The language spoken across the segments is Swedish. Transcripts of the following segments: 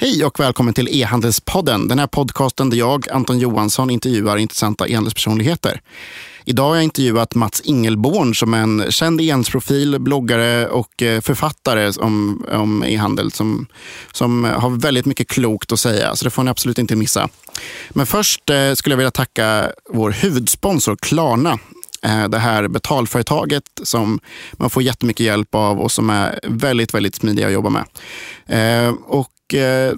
Hej och välkommen till E-handelspodden. Den här podcasten där jag, Anton Johansson, intervjuar intressanta e-handelspersonligheter. Idag har jag intervjuat Mats Ingelborn som är en känd e-handelsprofil, bloggare och eh, författare om, om e-handel som, som har väldigt mycket klokt att säga, så det får ni absolut inte missa. Men först eh, skulle jag vilja tacka vår huvudsponsor Klarna eh, det här betalföretaget som man får jättemycket hjälp av och som är väldigt, väldigt smidiga att jobba med. Och eh,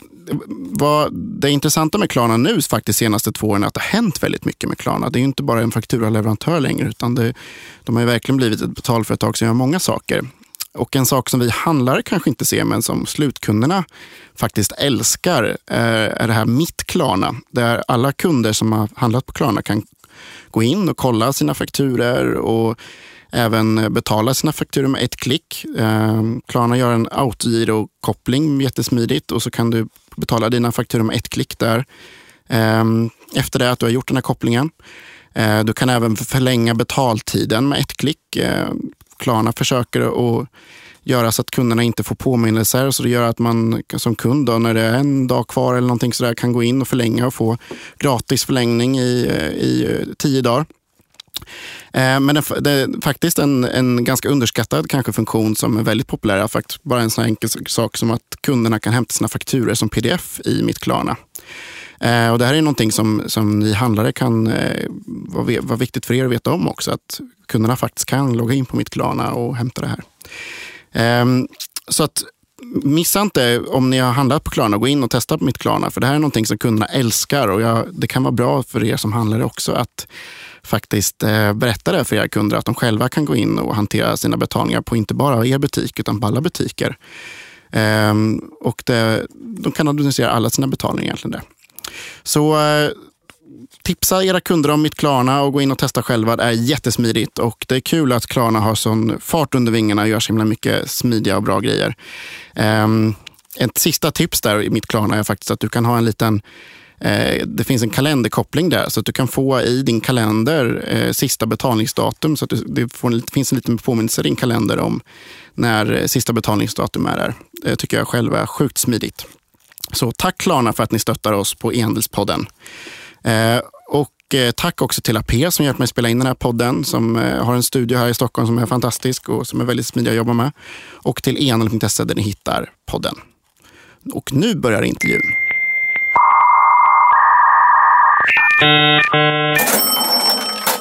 vad det intressanta med Klarna nu faktiskt senaste två åren är att det har hänt väldigt mycket med Klarna. Det är inte bara en fakturaleverantör längre utan det, de har verkligen blivit ett betalföretag som gör många saker. Och en sak som vi handlare kanske inte ser men som slutkunderna faktiskt älskar eh, är det här Mitt Klarna. Där alla kunder som har handlat på Klarna kan gå in och kolla sina fakturer och även eh, betala sina fakturor med ett klick. Eh, Klarna gör en autogiro-koppling jättesmidigt och så kan du betala dina fakturor med ett klick där. Eh, efter det att du har gjort den här kopplingen. Eh, du kan även förlänga betaltiden med ett klick. Ehm, Klarna försöker att göra så att kunderna inte får påminnelser. Så det gör att man som kund, då, när det är en dag kvar eller någonting sådär, kan gå in och förlänga och få gratis förlängning i, eh, i eh, tio dagar. Eh, men det, det är faktiskt en, en ganska underskattad kanske funktion som är väldigt populär. Faktiskt bara en sån enkel sak som att kunderna kan hämta sina fakturer som pdf i mitt Klarna. Eh, och det här är någonting som, som ni handlare kan eh, vara, var viktigt för er att veta om också. Att kunderna faktiskt kan logga in på mitt Klarna och hämta det här. Ehm, så att missa inte om ni har handlat på Klarna, gå in och testa på mitt Klarna. För det här är någonting som kunderna älskar och jag, det kan vara bra för er som handlare också att faktiskt eh, berätta det för era kunder att de själva kan gå in och hantera sina betalningar på inte bara er butik utan på alla butiker. Ehm, och det, de kan administrera alla sina betalningar egentligen där. Så eh, tipsa era kunder om mitt Klarna och gå in och testa själva. Det är jättesmidigt och det är kul att Klarna har sån fart under vingarna och gör så himla mycket smidiga och bra grejer. Ehm, ett sista tips där i mitt Klarna är faktiskt att du kan ha en liten Eh, det finns en kalenderkoppling där så att du kan få i din kalender eh, sista betalningsdatum så att det, finns en liten påminnelse i din kalender om när eh, sista betalningsdatum är där. Det tycker jag själv är sjukt smidigt. Så tack Klarna för att ni stöttar oss på e-handelspodden. och tack också till AP som hjälpt mig spela in den här podden, som har en studio här i Stockholm som är fantastisk och som är väldigt smidig att jobba med. Och till ehandel.se där ni hittar podden. Och nu börjar intervjun.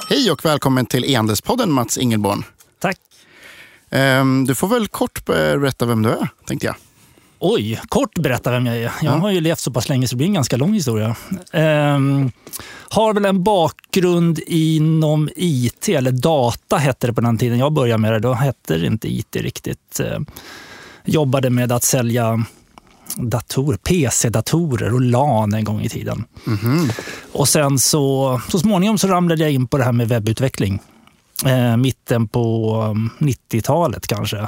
Hej och välkommen till E-handelspodden Mats Ingelborn. Tack. Ehm, du får väl kort berätta vem du är, tänkte jag. Oj, kort berätta vem jag är. Jag ja. har ju levt så pass länge så det blir en ganska lång historia. Ehm, har väl en bakgrund inom IT, eller data hette det på den tiden jag började med det. Då hette det inte IT riktigt. Ehm, jobbade med att sälja datorer, PC-datorer och LAN en gång i tiden. Mm. Och sen så, så småningom så ramlade jag in på det här med webbutveckling. Eh, mitten på 90-talet um, kanske.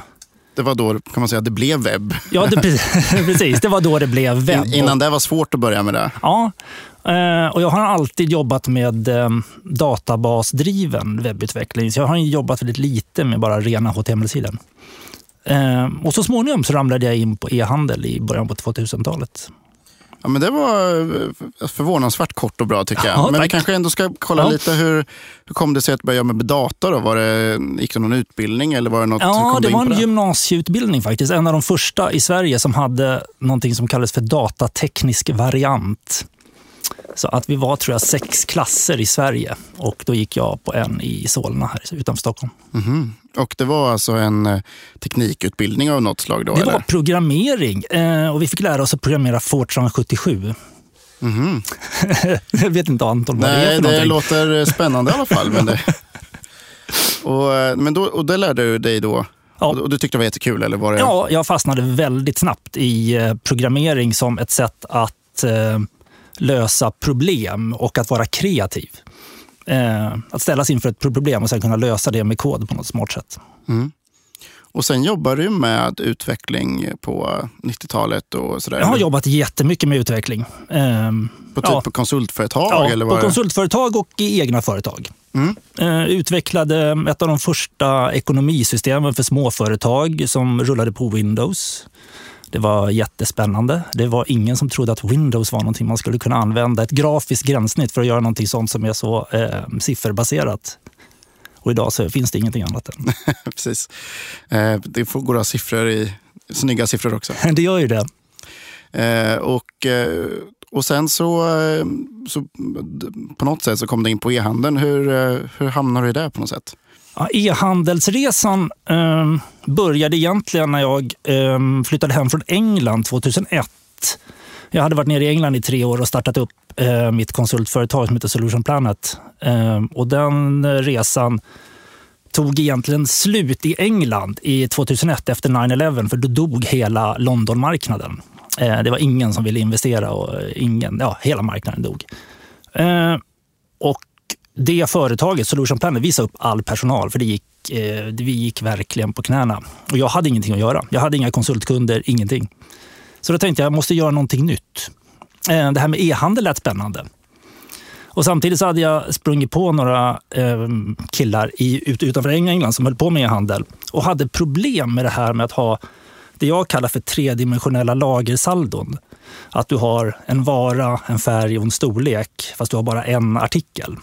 Det var då kan man säga det blev webb. Ja, det, precis. Det var då det blev webb. In, innan det var svårt att börja med det. Ja, eh, och jag har alltid jobbat med um, databasdriven webbutveckling. Så jag har jobbat väldigt lite med bara rena HTML-sidor. Eh, och så småningom så ramlade jag in på e-handel i början på 2000-talet. Ja, men det var eh, förvånansvärt kort och bra tycker jag. Ja, men tack. vi kanske ändå ska kolla ja. lite hur, hur kom det sig att börja med data? Då? Var det, gick det någon utbildning eller var det något? Ja, det var en det? gymnasieutbildning faktiskt. En av de första i Sverige som hade någonting som kallades för datateknisk variant. Så att vi var tror jag sex klasser i Sverige och då gick jag på en i Solna här utanför Stockholm. Mm -hmm. Och det var alltså en eh, teknikutbildning av något slag? Då, det eller? var programmering eh, och vi fick lära oss att programmera Fortran 77. Mm -hmm. jag vet inte Anton vad Nej, det är för det någonting. låter spännande i alla fall. Men, det, och, eh, men då, och det lärde du dig då? Ja. Och du tyckte det var jättekul? Eller var det... Ja, jag fastnade väldigt snabbt i programmering som ett sätt att eh, lösa problem och att vara kreativ. Eh, att ställas inför ett problem och sen kunna lösa det med kod på något smart sätt. Mm. Och sen jobbar du med utveckling på 90-talet och sådär? Jag har jobbat jättemycket med utveckling. Eh, på typ ja. på konsultföretag? Ja, eller på konsultföretag och i egna företag. Mm. Eh, utvecklade ett av de första ekonomisystemen för småföretag som rullade på Windows. Det var jättespännande. Det var ingen som trodde att Windows var någonting man skulle kunna använda. Ett grafiskt gränssnitt för att göra någonting sånt som är så eh, sifferbaserat. Och idag så finns det ingenting annat än. Precis. Eh, det får gå siffror i snygga siffror också. det gör ju det. Eh, och, eh, och sen så, eh, så på något sätt så kom det in på e-handeln. Hur, eh, hur hamnade du i det på något sätt? Ja, E-handelsresan eh, började egentligen när jag eh, flyttade hem från England 2001. Jag hade varit nere i England i tre år och startat upp eh, mitt konsultföretag som heter Solution Planet. Ehm, och den resan tog egentligen slut i England i 2001 efter 9-11 för då dog hela Londonmarknaden. Eh, det var ingen som ville investera och ingen, ja, hela marknaden dog. Ehm, och det företaget, Solution Planner, visade upp all personal för det gick, eh, vi gick verkligen på knäna. Och jag hade ingenting att göra. Jag hade inga konsultkunder, ingenting. Så då tänkte jag jag måste göra någonting nytt. Eh, det här med e-handel lät spännande. Och samtidigt så hade jag sprungit på några eh, killar i, ut, utanför England som höll på med e-handel och hade problem med det här med att ha det jag kallar för tredimensionella lagersaldon. Att du har en vara, en färg och en storlek fast du har bara en artikel.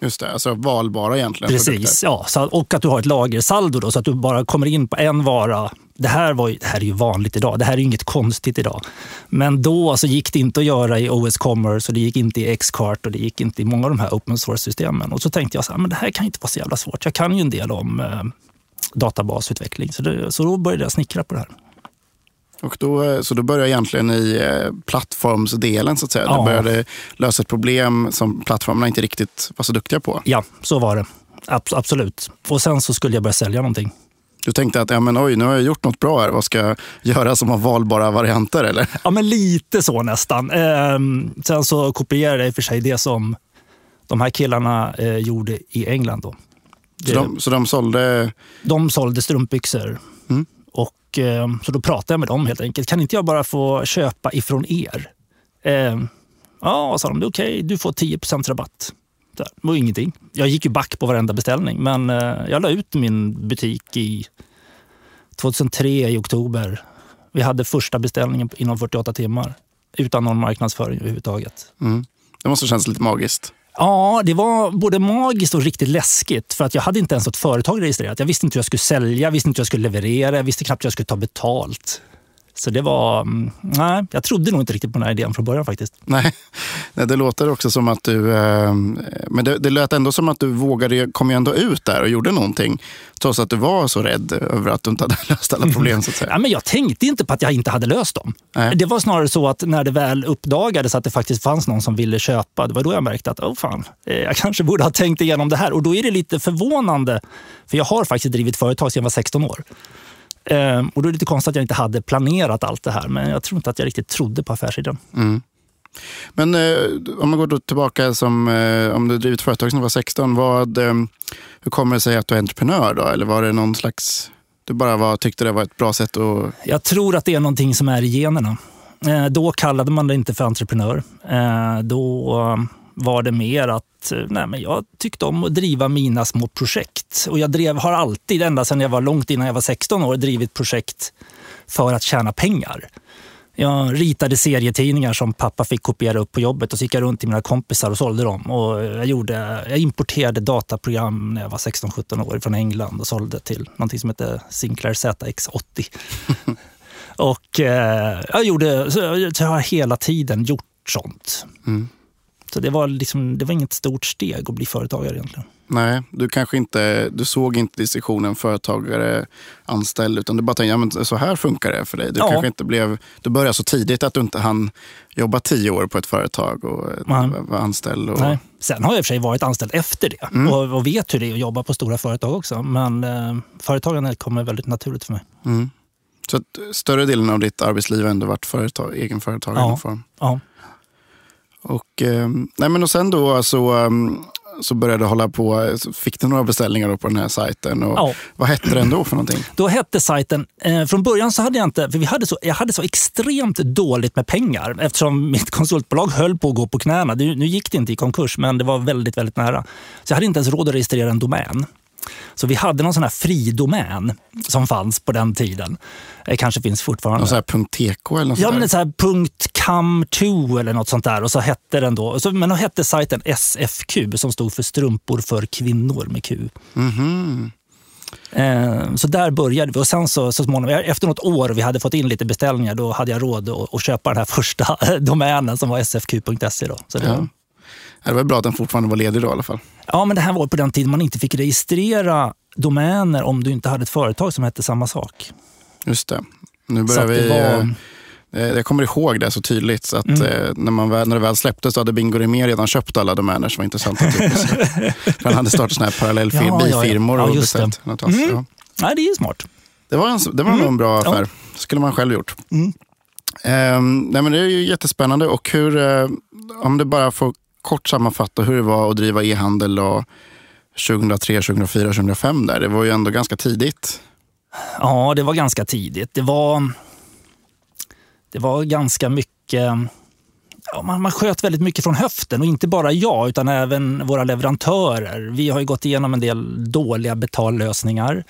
Just det, alltså valbara egentligen. Precis, ja. Så, och att du har ett lagersaldo då, så att du bara kommer in på en vara. Det här, var, det här är ju vanligt idag, det här är inget konstigt idag. Men då så gick det inte att göra i OS Commerce och det gick inte i Xcart och det gick inte i många av de här open source-systemen. Och så tänkte jag så här, men det här kan inte vara så jävla svårt. Jag kan ju en del om eh, databasutveckling. Så, det, så då började jag snickra på det här. Och då, så då började egentligen i eh, plattformsdelen, så att säga. Ja. Du började lösa ett problem som plattformarna inte riktigt var så duktiga på. Ja, så var det. absolut. Och sen så skulle jag börja sälja någonting. Du tänkte att ja, men, oj, nu har jag gjort något bra här. Vad ska jag göra som har valbara varianter? Eller? Ja, men lite så nästan. Ehm, sen så kopierade jag i och för sig det som de här killarna eh, gjorde i England. Då. Så, de, så de sålde? De sålde strumpbyxor. Och, eh, så då pratade jag med dem helt enkelt. Kan inte jag bara få köpa ifrån er? Eh, ja, sa de. Det är okej. Okay. Du får 10 rabatt. Det var ingenting. Jag gick ju back på varenda beställning, men eh, jag la ut min butik i 2003 i oktober. Vi hade första beställningen inom 48 timmar utan någon marknadsföring överhuvudtaget. Mm. Det måste kännas lite magiskt. Ja, det var både magiskt och riktigt läskigt. För att jag hade inte ens ett företag registrerat. Jag visste inte hur jag skulle sälja, visste inte hur jag skulle leverera, jag visste knappt hur jag skulle ta betalt. Så det var... Mm, nej, jag trodde nog inte riktigt på den här idén från början faktiskt. Nej, det låter också som att du... Eh, men det, det lät ändå som att du vågade, kom ju ändå ut där och gjorde någonting. Trots att du var så rädd över att du inte hade löst alla problem. Så att säga. Ja, men jag tänkte inte på att jag inte hade löst dem. Nej. Det var snarare så att när det väl uppdagades att det faktiskt fanns någon som ville köpa, det var då jag märkte att oh, fan, eh, jag kanske borde ha tänkt igenom det här. Och då är det lite förvånande, för jag har faktiskt drivit företag sedan jag var 16 år. Ehm, och då är det lite konstigt att jag inte hade planerat allt det här, men jag tror inte att jag riktigt trodde på affärsidén. Mm. Men eh, om man går tillbaka som, eh, om du drivit företag sedan du var 16, vad, eh, hur kommer det sig att du är entreprenör då? Eller var det någon slags, du bara var, tyckte det var ett bra sätt att... Jag tror att det är någonting som är i generna. Eh, då kallade man det inte för entreprenör. Eh, då var det mer att eh, nej, men jag tyckte om att driva mina små projekt. Och jag drev, har alltid, ända sedan jag var långt innan jag var 16 år, drivit projekt för att tjäna pengar. Jag ritade serietidningar som pappa fick kopiera upp på jobbet och så gick jag runt till mina kompisar och sålde dem. Och jag, gjorde, jag importerade dataprogram när jag var 16-17 år från England och sålde till någonting som hette Sinclair ZX80. och eh, jag, gjorde, så jag har hela tiden gjort sånt. Mm. Så det var, liksom, det var inget stort steg att bli företagare egentligen. Nej, du kanske inte, du såg inte distinktionen företagare, anställd, utan du bara tänkte, ja, men så här funkar det för dig. Du, ja. kanske inte blev, du började så tidigt att du inte hann jobba tio år på ett företag och vara anställd. Och... Nej. Sen har jag i och för sig varit anställd efter det mm. och, och, vet hur det är att jobba på stora företag också. Men eh, företagande kommer väldigt naturligt för mig. Mm. Så större delen av ditt arbetsliv har ändå varit företag, egenföretagare ja. form? Ja. Och, eh, nej men och sen då så, um, så började du hålla på, fick du några beställningar på den här sajten. Och ja. Vad hette den då för någonting? Då hette sajten, eh, från början så hade jag inte, för vi hade så, jag hade så extremt dåligt med pengar eftersom mitt konsultbolag höll på att gå på knäna. Det, nu gick det inte i konkurs men det var väldigt, väldigt nära. Så jag hade inte ens råd att registrera en domän. Så vi hade någon sån här fridomän som fanns på den tiden. Det kanske finns fortfarande. Någon sån här .tk eller något Ja, men där. så här punkt .com2 eller något sånt där. Och så hette den då, så, men då hette sajten SFQ som stod för strumpor för kvinnor med Q. Mhm. Eh, så där började vi och sen så, så småningom, efter något år vi hade fått in lite beställningar, då hade jag råd att, att köpa den här första domänen som var sfq.se. Då. Så det, Ja. Ja. Ja, Det var bra att den fortfarande var ledig då i alla fall. ja, men det här var på den tiden man inte fick registrera domäner om du inte hade ett företag som hette samma sak. Just det. Nu börjar det vi... var- eh, eh, Jag kommer ihåg det så tydligt. Så att, Mm. eh, när, man väl, när det väl släpptes så hade Bingo Rimér redan köpt alla domäner som var intressanta. Typ. Han hade startat såna här Ja, ja, ja. parallellfirmor Ja, och det. beställt något mm. ja. Nej, det är ju smart. Det var, en, det var nog en bra Ja. affär. skulle man själv gjort. Mm. Ehm, nej, men det är ju jättespännande. Och hur, om du bara får kort sammanfatta hur det var att driva e-handel 2003, 2004, 2005 där. Det var ju ändå ganska tidigt. Ja, det var ganska tidigt. Det var, det var ganska mycket... Ja, man, man sköt väldigt mycket från höften och inte bara jag utan även våra leverantörer. Vi har ju gått igenom en del dåliga betallösningar.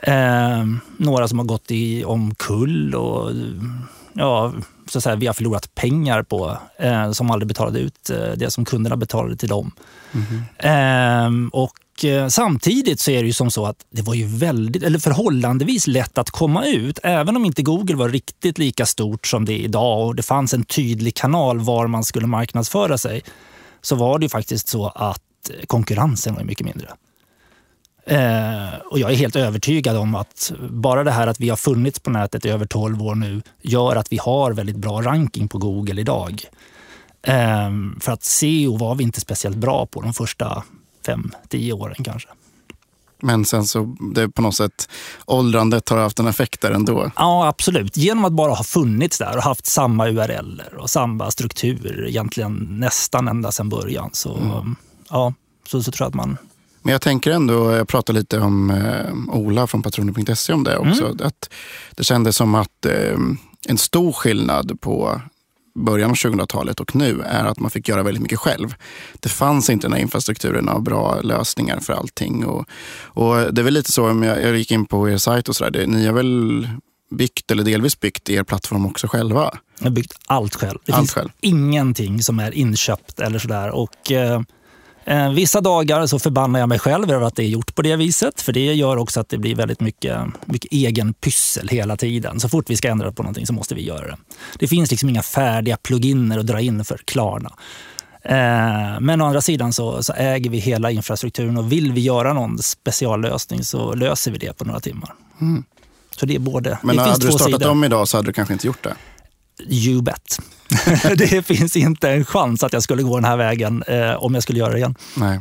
Eh, några som har gått i omkull och ja, så att säga, vi har förlorat pengar på eh, som aldrig betalade ut eh, det som kunderna betalade till dem. Och eh, samtidigt så är det ju som så att det var ju väldigt, eller förhållandevis lätt att komma ut. Även om inte Google var riktigt lika stort som det är idag och det fanns en tydlig kanal var man skulle marknadsföra sig. Så var det ju faktiskt så att konkurrensen var mycket mindre. Eh, och jag är helt övertygad om att bara det här att vi har funnits på nätet i över 12 år nu gör att vi har väldigt bra ranking på Google idag. Eh, för att SEO var vi inte speciellt bra på de första 5-10 åren kanske. Men sen så, det på något sätt, åldrandet har haft en effekt där ändå. Ja, absolut. Genom att bara ha funnits där och haft samma URL och samma struktur egentligen nästan ända sedan början. Så, ja, så, så tror jag att man... Men jag tänker ändå, jag pratade lite om eh, Ola från patroner.se om det också. Att det kändes som att eh, en stor skillnad på början av 2000-talet och nu är att man fick göra väldigt mycket själv. Det fanns inte den här infrastrukturen av bra lösningar för allting. Och, och det är väl lite så, om jag, jag gick in på er sajt och sådär, ni har väl byggt eller delvis byggt er plattform också själva? Jag har byggt allt själv. Det Allt finns själv. ingenting som är inköpt eller sådär. Och, eh, vissa dagar så förbannar jag mig själv över att det är gjort på det viset. För det gör också att det blir väldigt mycket, mycket egen pyssel hela tiden. Så fort vi ska ändra på någonting så måste vi göra det. Det finns liksom inga färdiga pluginer att dra in för Klarna. Eh, Men å andra sidan så, så äger vi hela infrastrukturen och vill vi göra någon speciallösning så löser vi det på några timmar. Så det är både, Mm. Men det hade du startat sidor. om idag så hade du kanske inte gjort det. You bet. det finns inte en chans att jag skulle gå den här vägen eh, om jag skulle göra det igen. Nej.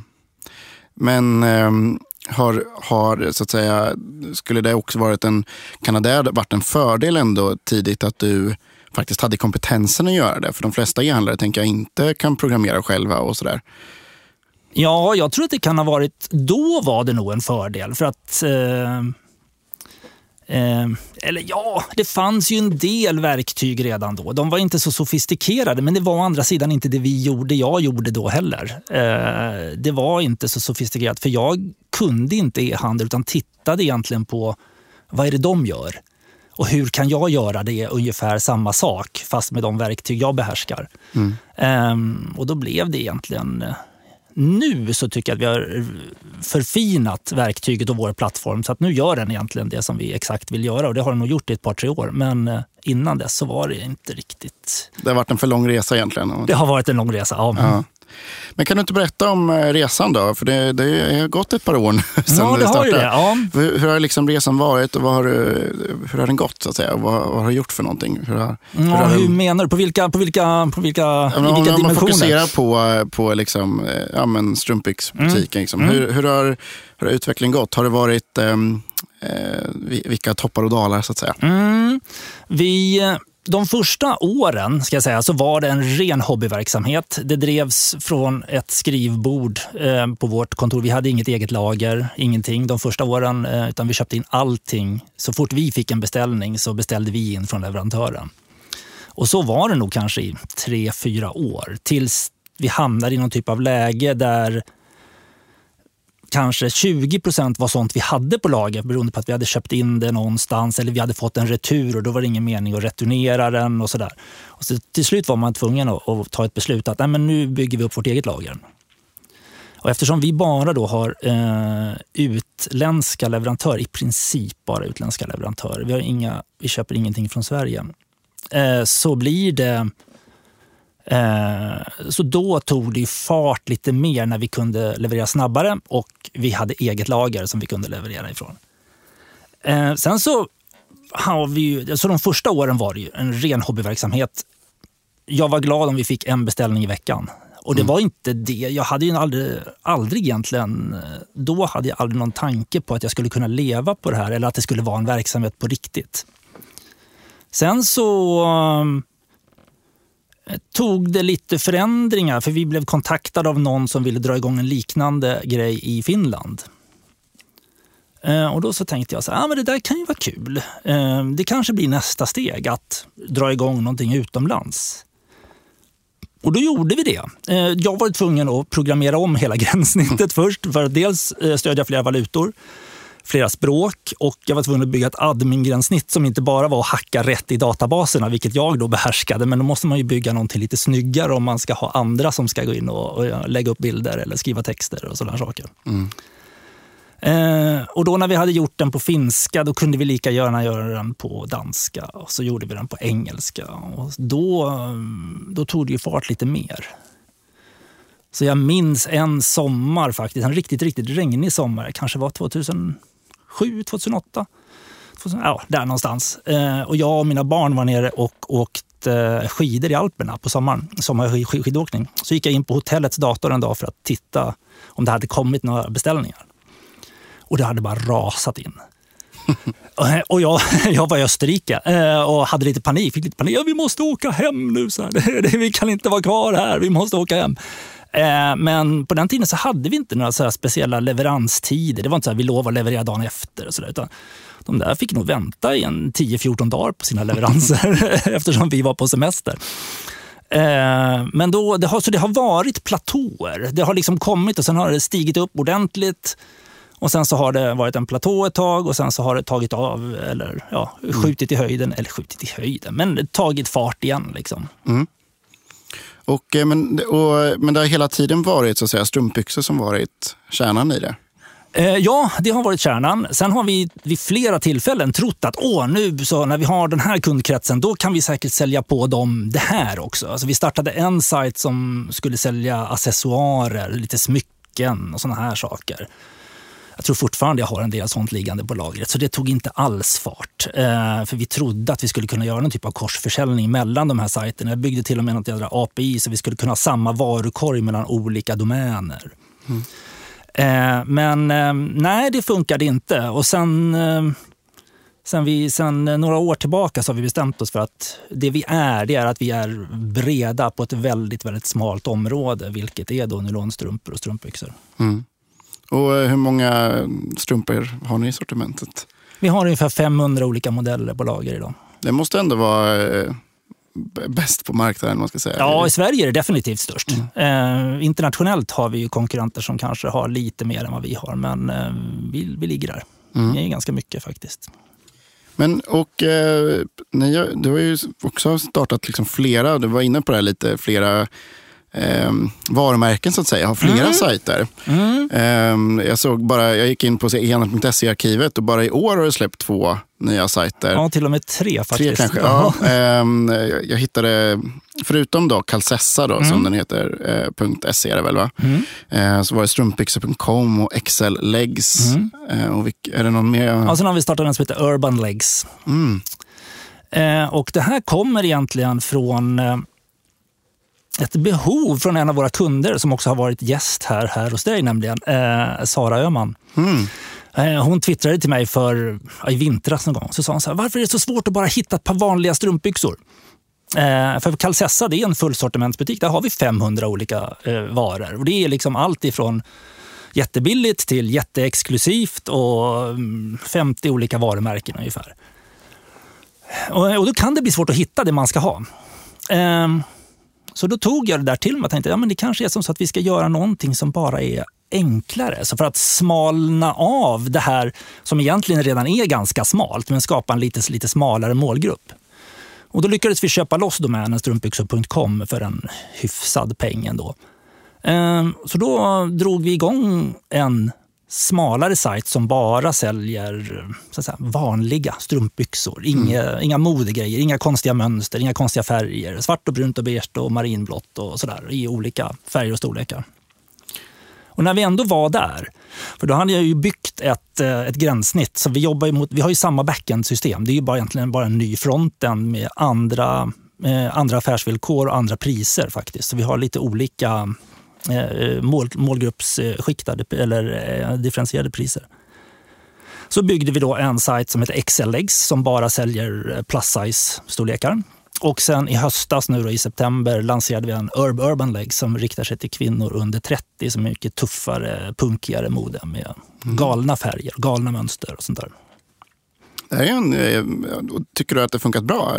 Men ehm, har, har, så att säga, skulle det också varit en, kan det varit en fördel ändå tidigt att du faktiskt hade kompetensen att göra det? För de flesta e-handlare tänker jag inte kan programmera själva och sådär. Ja, jag tror att det kan ha varit... Då var det nog en fördel. För att... Eh, eh, eller ja, det fanns ju en del verktyg redan då. De var inte så sofistikerade, men det var å andra sidan inte det vi gjorde, jag gjorde då heller. Eh, det var inte så sofistikerat, för jag kunde inte e-handel utan tittade egentligen på vad är det de gör? Och hur kan jag göra det ungefär samma sak fast med de verktyg jag behärskar? Ehm, och då blev det egentligen... Nu så tycker jag att vi har förfinat verktyget och vår plattform så att nu gör den egentligen det som vi exakt vill göra och det har den nog gjort i ett par, tre år. Men eh, innan dess så var det inte riktigt... Det har varit en för lång resa egentligen. Det har varit en lång resa. Ja. Ja. Men kan du inte berätta om eh, resan då? För det, det har gått ett par år nu sedan Ja, det har startade. det. Ja. Hur, hur har liksom resan varit och vad har, hur har den gått? Så att säga? Vad, vad har du gjort för någonting? Hur har, hur Ja, har hur den- menar du? På vilka, på vilka, på vilka, Ja, i men om, vilka om man dimensioner? fokuserar på, på liksom, eh, ja, men strumpbyxbutiken. Liksom. Hur, hur, har, hur har utvecklingen gått? Har det varit ehm, eh, vi- vilka toppar och dalar så att säga? Mm. Vi, de första åren ska jag säga, så var det en ren hobbyverksamhet. Det drevs från ett skrivbord eh, på vårt kontor. Vi hade inget eget lager, ingenting de första åren. Eh, utan vi köpte in allting. Så fort vi fick en beställning så beställde vi in från leverantören. Och så var det nog kanske i tre, fyra år. Tills vi hamnade i någon typ av läge där kanske 20 procent var sånt vi hade på lager beroende på att vi hade köpt in det någonstans eller vi hade fått en retur och då var det ingen mening att returnera den och sådär. Och så till slut var man tvungen att, att, ta ett beslut att Nej, men nu bygger vi upp vårt eget lager. Och eftersom vi bara då har eh, utländska leverantörer, i princip bara utländska leverantörer, vi, har inga, vi köper ingenting från Sverige, eh, så blir det så då tog det fart lite mer när vi kunde leverera snabbare och vi hade eget lager som vi kunde leverera ifrån. Eh, sen så har vi ju, så de första åren var det ju en ren hobbyverksamhet. Jag var glad om vi fick en beställning i veckan. Och det mm. var inte det. Jag hade ju aldrig, aldrig egentligen, då hade jag aldrig någon tanke på att jag skulle kunna leva på det här eller att det skulle vara en verksamhet på riktigt. Sen så Eh, tog det lite förändringar för vi blev kontaktade av någon som ville dra igång en liknande grej i Finland. Eh, och då så tänkte jag så ah, men det där kan ju vara kul. Eh, det kanske blir nästa steg att dra igång någonting utomlands. Och då gjorde vi det. Jag var tvungen att programmera om hela gränssnittet först för att dels stödja flera valutor flera språk och jag var tvungen att bygga ett admin-gränssnitt som inte bara var att hacka rätt i databaserna, vilket jag då behärskade. Men då måste man ju bygga någonting lite snyggare om man ska ha andra som ska gå in och, och lägga upp bilder eller skriva texter och sådana saker. Mm. Eh, och då när vi hade gjort den på finska, då kunde vi lika gärna göra den på danska. Och så gjorde vi den på engelska. Och då, då tog det ju fart lite mer. Så jag minns en sommar faktiskt, en riktigt, riktigt regnig sommar. kanske var 2000 2007, 2008. 2000, ja, där någonstans. Eh, och jag och mina barn var nere och åkte skidor i Alperna på sommaren, sommarskidåkning. Så gick jag in på hotellets dator en dag för att titta om det hade kommit några beställningar. Och det hade bara rasat in. och jag, jag var i Österrike eh, och hade lite panik. Fick lite panik. Ja, vi måste åka hem nu. Så här. Vi kan inte vara kvar här. Vi måste åka hem. Eh, men på den tiden så hade vi inte några så speciella leveranstider. Det var inte så att vi lovade att leverera dagen efter. Och så där, utan de där fick nog vänta i en 10-14 dagar på sina leveranser eftersom vi var på semester. Eh, men då, det, har, så det har varit platåer. Det har liksom kommit och sen har det stigit upp ordentligt. Och sen så har det varit en platå ett tag och sen så har det tagit av eller ja, skjutit i höjden, eller skjutit i höjden, men tagit fart igen. Liksom. Mm. Och, eh, men, och, men det har hela tiden varit så att säga, strumpbyxor som varit kärnan i det? Eh, ja, det har varit kärnan. Sen har vi vid flera tillfällen trott att Åh, nu så när vi har den här kundkretsen, då kan vi säkert sälja på dem det här också. Alltså, vi startade en sajt som skulle sälja accessoarer, lite smycken och sådana här saker. Jag tror fortfarande jag har en del sånt liggande på lagret, så det tog inte alls fart. Eh, för vi trodde att vi skulle kunna göra någon typ av korsförsäljning mellan de här sajterna. Jag byggde till och med något jädra API så vi skulle kunna ha samma varukorg mellan olika domäner. Mm. Eh, men eh, nej, det funkade inte. Och sen, eh, sen, vi, sen några år tillbaka så har vi bestämt oss för att det vi är, det är att vi är breda på ett väldigt, väldigt smalt område, vilket är då nylonstrumpor och strumpbyxor. Mm. Och eh, hur många strumpor har ni i sortimentet? Vi har ungefär 500 olika modeller på lager idag. Det måste ändå vara eh, bäst på marknaden. Man ska säga. Ja, i Sverige är det definitivt störst. Mm. Eh, internationellt har vi ju konkurrenter som kanske har lite mer än vad vi har, men eh, vi, vi ligger där. Mm. Det är ganska mycket faktiskt. Men och eh, ni, du har ju också startat liksom flera, du var inne på det här lite, flera eh, varumärken så att säga, har flera mm. sajter. Mm. Eh, jag, såg bara, jag gick in på enhet.se-arkivet och bara i år har det släppt två nya sajter. Ja, till och med tre faktiskt. Tre kanske, ja. eh, jag hittade, förutom då Calcessa då, mm. som den heter, eh, .se är det väl va? Eh, så var det strumpbyxor.com och XL Legs. Mm. Eh, och vilk, är det någon mer? Ja, sen har vi startat en som heter Urban Legs. Mm. Eh, och det här kommer egentligen från eh, ett behov från en av våra kunder som också har varit gäst här, här hos dig, nämligen eh, Sara Öhman. Mm. Eh, hon twittrade till mig för, i vintras någon gång. Så sa hon så här, varför är det så svårt att bara hitta ett par vanliga strumpbyxor? Eh, för Calcessa det är en fullsortimentsbutik. Där har vi 500 olika eh, varor. Och det är liksom allt ifrån jättebilligt till jätteexklusivt och 50 mm, olika varumärken ungefär. Och, och då kan det bli svårt att hitta det man ska ha. Eh, så då tog jag det där till mig och tänkte ja, det kanske är som så att vi ska göra någonting som bara är enklare. Så för att smalna av det här som egentligen redan är ganska smalt, men skapa en lite, lite smalare målgrupp. Och då lyckades vi köpa loss domänen strumpbyxor.com för en hyfsad peng ändå. Ehm, så då drog vi igång en smalare sajt som bara säljer så säga, vanliga strumpbyxor. Inga, mm. inga modegrejer, inga konstiga mönster, inga konstiga färger. Svart och brunt och beige och marinblått och sådär i olika färger och storlekar. Och när vi ändå var där, för då hade jag ju byggt ett, eh, ett gränssnitt. Så vi, jobbar mot, vi har ju samma backend-system. Det är ju bara, egentligen bara en ny frontend med andra, eh, andra affärsvillkor och andra priser faktiskt. Så vi har lite olika mål, målgruppsskiktade eller eh, differentierade priser. Så byggde vi då en sajt som heter XLX som bara säljer plus size-storlekar. Och sen i höstas, nu då, i september, lanserade vi en Urb Urban Leg som riktar sig till kvinnor under 30 som är mycket tuffare, punkigare mode med mm. galna färger, galna mönster och sånt där. Det är en, eh, tycker du att det funkat bra?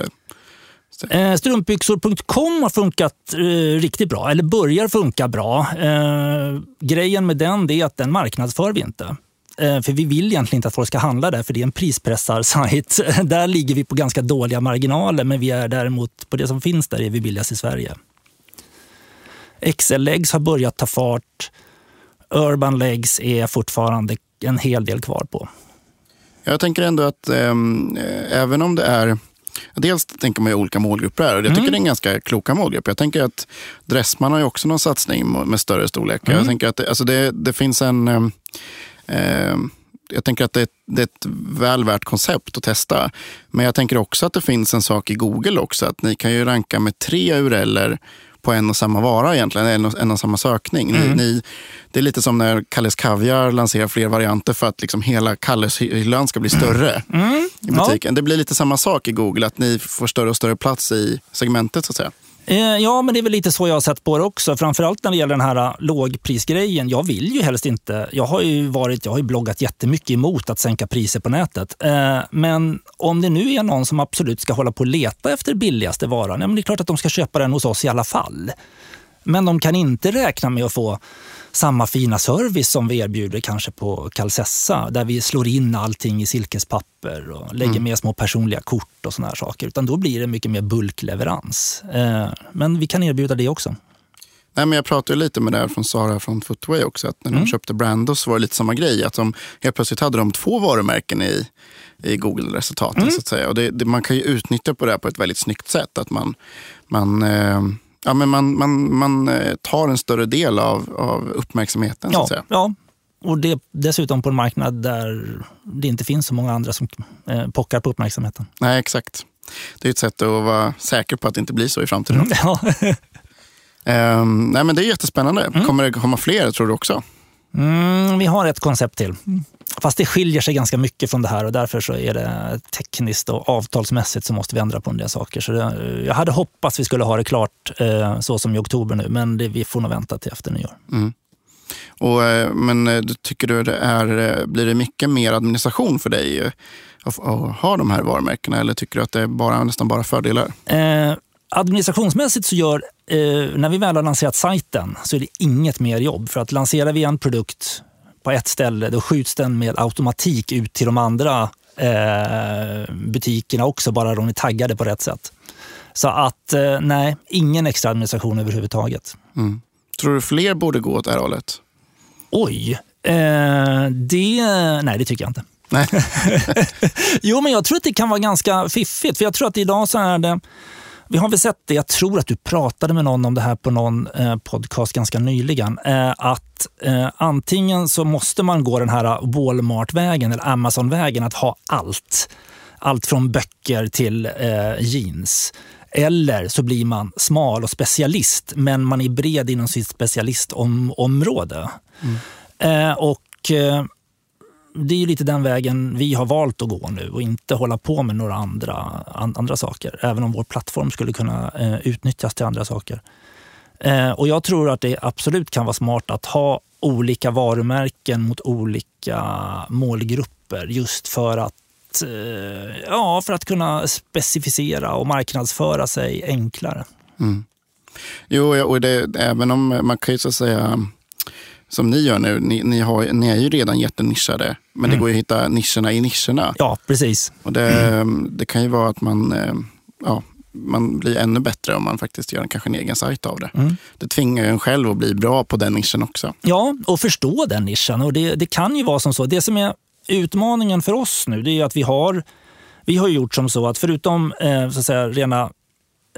Eh, strumpbyxor.com har funkat eh, riktigt bra, eller börjar funka bra. Eh, grejen med den är att den marknadsför vi inte. Eh, för vi vill egentligen inte att folk ska handla där, för det är en prispressarsajt. Där ligger vi på ganska dåliga marginaler, men vi är däremot på det som finns där är vi billigast i Sverige. XL-legs har börjat ta fart. Urban legs är fortfarande en hel del kvar på. Jag tänker ändå att ehm, eh, även om det är Dels tänker man ju olika målgrupper är och jag tycker mm. det är en ganska kloka målgrupp. Jag tänker att Dressman har ju också någon satsning med större storlekar. Mm. Jag tänker att det, alltså det, det finns en ehm, Eh, jag tänker att det, det, är ett väl värt koncept att testa. Men jag tänker också att det finns en sak i Google också. Att ni kan ju ranka med tre URLer på en och samma vara egentligen, en och, en och samma sökning. Ni, mm. ni, det är lite som när Kalles Kaviar lanserar fler varianter för att liksom hela Kalles hyllan ska bli större mm. i butiken. Ja. Det blir lite samma sak i Google, att ni får större och större plats i segmentet så att säga. Eh, ja, men det är väl lite så jag har sett på det också. Framförallt när det gäller den här eh, lågprisgrejen. Jag vill ju helst inte... Jag har ju, varit, jag har ju bloggat jättemycket emot att sänka priser på nätet. Eh, men om det nu är någon som absolut ska hålla på och leta efter billigaste varan, ja, men det är klart att de ska köpa den hos oss i alla fall. Men de kan inte räkna med att få samma fina service som vi erbjuder kanske på Calcessa där vi slår in allting i silkespapper och lägger mm. med små personliga kort och såna här saker. Utan då blir det mycket mer bulkleverans. Eh, men vi kan erbjuda det också. Nej, men jag pratade lite med det från Sara från Footway också. Att när de mm. köpte Brandos var det lite samma grej. Att de, helt plötsligt hade de två varumärken i, i Google-resultaten. Mm. Så att säga. Och det, det, man kan ju utnyttja på det på ett väldigt snyggt sätt. Att man, man eh, ja, men man, man, man eh, tar en större del av, av uppmärksamheten. Ja, ja, och det dessutom på en marknad där det inte finns så många andra som eh, pockar på uppmärksamheten. Nej, exakt. Det är ett sätt att vara säker på att det inte blir så i framtiden. Mm, ja. um, nej, men det är jättespännande. Mm. Kommer det komma fler, tror du också? Mm, vi har ett koncept till. Fast det skiljer sig ganska mycket från det här och därför så är det tekniskt och avtalsmässigt så måste vi ändra på en del saker. Så det, jag hade hoppats vi skulle ha det klart eh, så som i oktober nu, men det, vi får nog vänta till efter nyår. Mm. Och, eh, men eh, tycker du det är, eh, blir det mycket mer administration för dig att, att ha de här varumärkena eller tycker du att det är bara, nästan bara fördelar? Eh, administrationsmässigt så gör, eh, när vi väl har lanserat sajten så är det inget mer jobb. För att lanserar vi en produkt på ett ställe, då skjuts den med automatik ut till de andra eh, butikerna också, bara de är taggade på rätt sätt. Så att eh, nej, ingen extra administration överhuvudtaget. Mm. Tror du fler borde gå åt det här hållet? Oj, eh, det, nej det tycker jag inte. Nej. jo, men jag tror att det kan vara ganska fiffigt. För jag tror att idag så är det vi har väl sett det, jag tror att du pratade med någon om det här på någon eh, podcast ganska nyligen. Eh, att eh, antingen så måste man gå den här Walmart-vägen eller Amazon-vägen att ha allt. Allt från böcker till jeans. Eller så blir man smal och specialist, men man är bred inom sitt specialistområde. Mm. Och det är lite den vägen vi har valt att gå nu och inte hålla på med några andra, andra saker. Även om vår plattform skulle kunna eh, utnyttjas till andra saker. Eh, och Jag tror att det absolut kan vara smart att ha olika varumärken mot olika målgrupper just för att, eh, ja, för att kunna specificera och marknadsföra sig enklare. Mm. Jo, och det, även om man kan ju så att säga som ni gör nu, ni, ni, har, ni är ju redan jättenischade. Men mm. det går ju att hitta nischerna i nischerna. Ja, precis. Och det, mm. det kan ju vara att man, eh, ja, man blir ännu bättre om man faktiskt gör en, kanske en egen sajt av det. Mm. Det tvingar en själv att bli bra på den nischen också. Ja, och förstå den nischen. Och det, det kan ju vara som så. Det som är utmaningen för oss nu det är att vi har, vi har gjort som så att förutom eh, så att säga, rena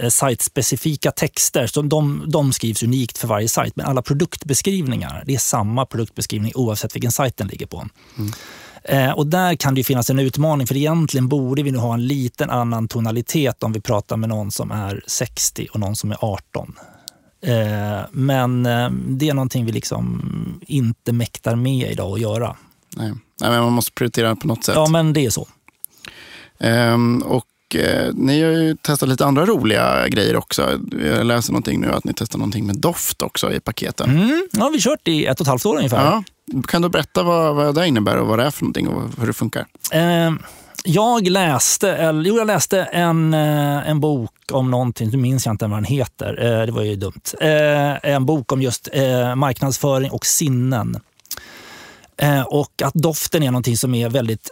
sajtspecifika texter, så de, de skrivs unikt för varje sajt, men alla produktbeskrivningar, det är samma produktbeskrivning oavsett vilken sajt den ligger på. Mm. Eh, och där kan det finnas en utmaning, för egentligen borde vi nu ha en liten annan tonalitet om vi pratar med någon som är 60 och någon som är 18. Eh, men eh, det är någonting vi liksom inte mäktar med idag att göra. Nej. Nej, men man måste prioritera på något sätt. Ja, men det är så. Ehm, och eh, ni har ju testat lite andra roliga grejer också. Jag läser någonting nu att ni testar någonting med doft också i paketen. Mm, ja, vi har kört i ett och ett halvt år ungefär. Ja. Kan du berätta vad, vad det innebär och vad det är för någonting och hur det funkar? Eh, jag läste, eller, jo, jag läste en, eh, en bok om någonting, nu minns jag inte vad den heter, eh, det var ju dumt. Eh, en bok om just marknadsföring och sinnen. Och att doften är någonting som är väldigt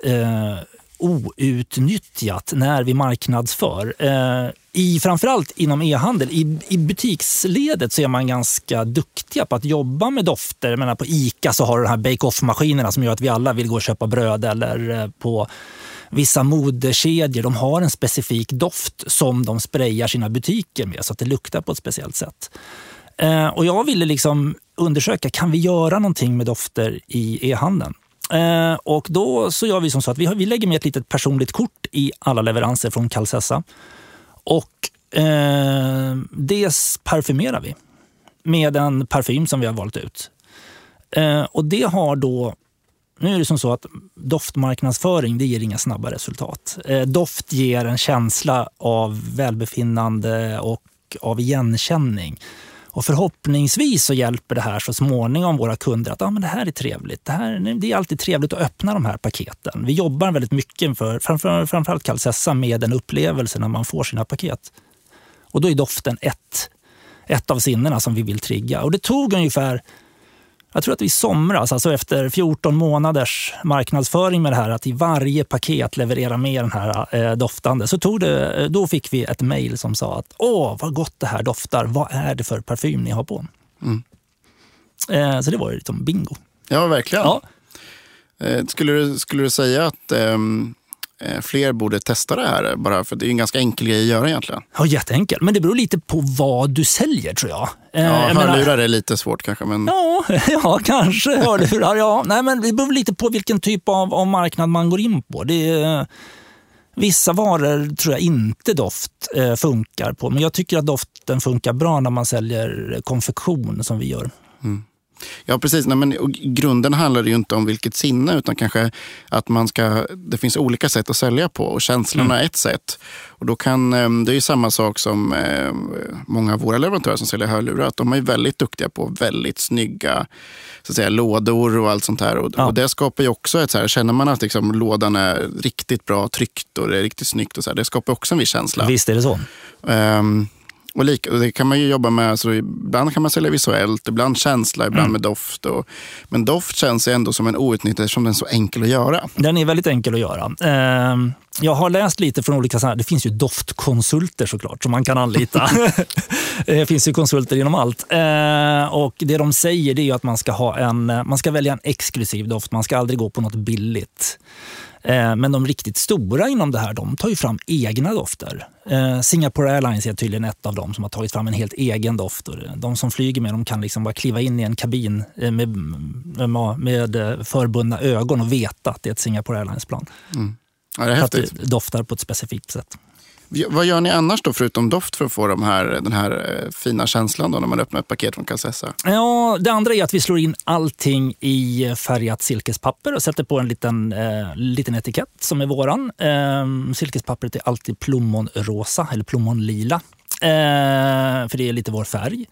outnyttjat när vi marknadsför. Eh, i, framförallt inom e-handel. I, I butiksledet så är man ganska duktiga på att jobba med dofter. Jag menar, på ICA så har du de här bake-off-maskinerna som gör att vi alla vill gå och köpa bröd. Eller eh, på vissa modekedjor, de har en specifik doft som de sprayar sina butiker med så att det luktar på ett speciellt sätt. Eh, och jag ville liksom undersöka, kan vi göra någonting med dofter i e-handeln? Eh, och då så gör vi som så att vi, har, vi lägger med ett litet personligt kort i alla leveranser från Calcessa. Och eh, det parfymerar vi med en parfym som vi har valt ut. Eh, och det har då nu är det som så att doftmarknadsföring det ger inga snabba resultat. Eh, doft ger en känsla av välbefinnande och av igenkänning. Och förhoppningsvis så hjälper det här så småningom våra kunder att ah, men det här är trevligt. Det, här, det är alltid trevligt att öppna de här paketen. Vi jobbar väldigt mycket, för, framför, framförallt Calcessa, med en upplevelse när man får sina paket. Och då är doften ett, ett av sinnena som vi vill trigga. Och det tog ungefär jag tror att i somras, alltså efter 14 månaders marknadsföring med det här, att i varje paket leverera med den här eh, doftande, så tog det, eh, då fick vi ett mejl som sa att åh, vad gott det här doftar. Vad är det för parfym ni har på? Mm. Eh, så det var ju liksom bingo. Ja, verkligen. Ja. Eh, skulle, du, skulle du säga att ehm, Eh, fler borde testa det här. Bara för det är en ganska enkel grej att göra egentligen. Ja, jätteenkel. Men det beror lite på vad du säljer tror jag. Eh, ja, hörlurar är lite svårt kanske. Men... Ja, ja, kanske hörlurar. Ja. Nej, men det beror lite på vilken typ av, av marknad man går in på. Det är, vissa varor tror jag inte doft eh, funkar på. Men jag tycker att doften funkar bra när man säljer konfektion som vi gör. Mm. Ja, precis. Nej, men, grunden handlar ju inte om vilket sinne, utan kanske att man ska, det finns olika sätt att sälja på och känslorna mm. är ett sätt. Och då kan, eh, det är ju samma sak som eh, många av våra leverantörer som säljer hörlurar, att de är väldigt duktiga på väldigt snygga så att säga, lådor och allt sånt här. Och, ja. och det skapar ju också ett, så här, känner man att liksom, lådan är riktigt bra tryckt och det är riktigt snyggt, och så här, det skapar också en viss känsla. Visst är det så. Um, och, lika, och det kan man ju jobba med, alltså, ibland kan man sälja visuellt, ibland känsla, ibland mm. med doft. Och, men doft känns ändå som en outnyttjad eftersom den är så enkel att göra. Den är väldigt enkel att göra. Eh, jag har läst lite från olika, det finns ju doftkonsulter såklart som man kan anlita. det finns ju konsulter inom allt. Eh, och Det de säger är att man ska, ha en, man ska välja en exklusiv doft, man ska aldrig gå på något billigt. Eh, men de riktigt stora inom det här de tar ju fram egna dofter. Eh, Singapore Airlines är tydligen ett av dem som har tagit fram en helt egen doft. De som flyger med dem kan liksom bara kliva in i en kabin eh, med, med förbundna ögon och veta att det är ett Singapore Airlines-plan. Mm. Ja, det är häftigt. Att det doftar på ett specifikt sätt. Vad gör ni annars då förutom doft för att få de här, den här eh, fina känslan då när man öppnar ett paket från Calcessa? Ja, det andra är att vi slår in allting i färgat silkespapper och sätter på en liten, eh, liten etikett som är våran. Eh, silkespappret är alltid plommonrosa eller plommonlila. Eh, för det är lite vår färg.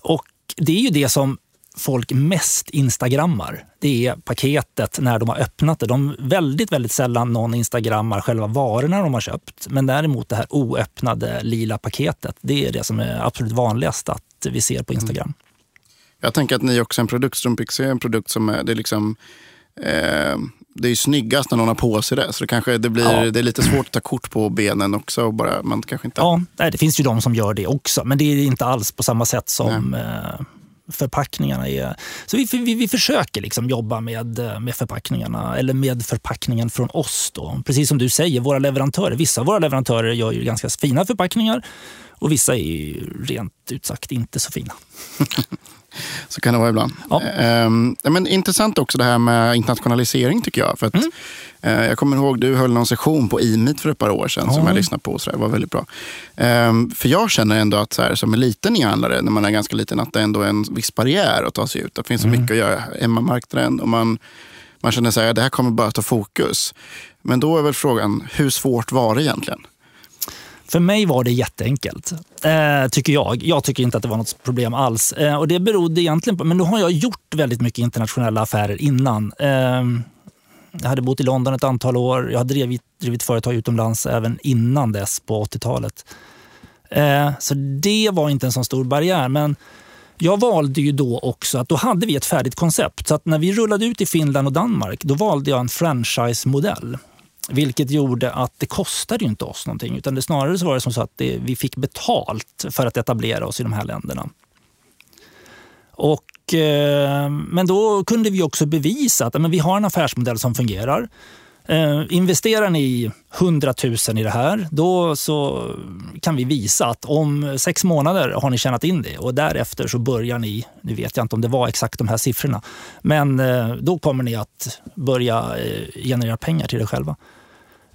Och det är ju det som folk mest instagrammar, det är paketet när de har öppnat det. De väldigt, väldigt sällan någon instagrammar själva varorna de har köpt. Men däremot det här oöppnade lila paketet, det är det som är absolut vanligast att vi ser på Instagram. Mm. Jag tänker att ni också är en produkt, strumpbyxor är en produkt som är, det är liksom eh, det är ju snyggast när någon har på sig det. Så det, kanske, det, blir, ja. det är lite svårt att ta kort på benen också. Och bara, man kanske inte... Ja, det finns ju de som gör det också. Men det är inte alls på samma sätt som eh, förpackningarna är. Så vi, vi, vi försöker liksom jobba med, eh, med förpackningarna, eller med förpackningen från oss. Då. Precis som du säger, våra leverantörer. Vissa av våra leverantörer gör ju ganska fina förpackningar och vissa är rent ut sagt inte så fina. Så kan det vara ibland. Ja. Ehm, men intressant också det här med internationalisering tycker jag. För att, mm. eh, jag kommer ihåg du höll någon session på IMIT för ett par år sedan ja. som jag lyssnade på. Så det var väldigt bra. Ehm, för jag känner ändå att så här, som en liten e-handlare, när man är ganska liten, att det ändå är en viss barriär att ta sig ut. Det finns så mm. mycket att göra hemmamarknaden och man, man känner att det här kommer bara ta fokus. Men då är väl frågan, hur svårt var det egentligen? För mig var det jätteenkelt, eh, tycker jag. Jag tycker inte att det var något problem alls. Eh, och Det berodde egentligen på, men nu har jag gjort väldigt mycket internationella affärer innan. Eh, jag hade bott i London ett antal år. Jag har drivit, drivit företag utomlands även innan dess på 80-talet. Eh, så det var inte en så stor barriär. Men jag valde ju då också att då hade vi ett färdigt koncept. Så att när vi rullade ut i Finland och Danmark, då valde jag en franchise-modell. Vilket gjorde att det kostade inte oss någonting. Utan det snarare så var det som så att det, vi fick betalt för att etablera oss i de här länderna. Och, eh, men då kunde vi också bevisa att men vi har en affärsmodell som fungerar. Eh, investerar ni 100 000 i det här, då så kan vi visa att om sex månader har ni tjänat in det och därefter så börjar ni, nu vet jag inte om det var exakt de här siffrorna, men eh, då kommer ni att börja eh, generera pengar till er själva.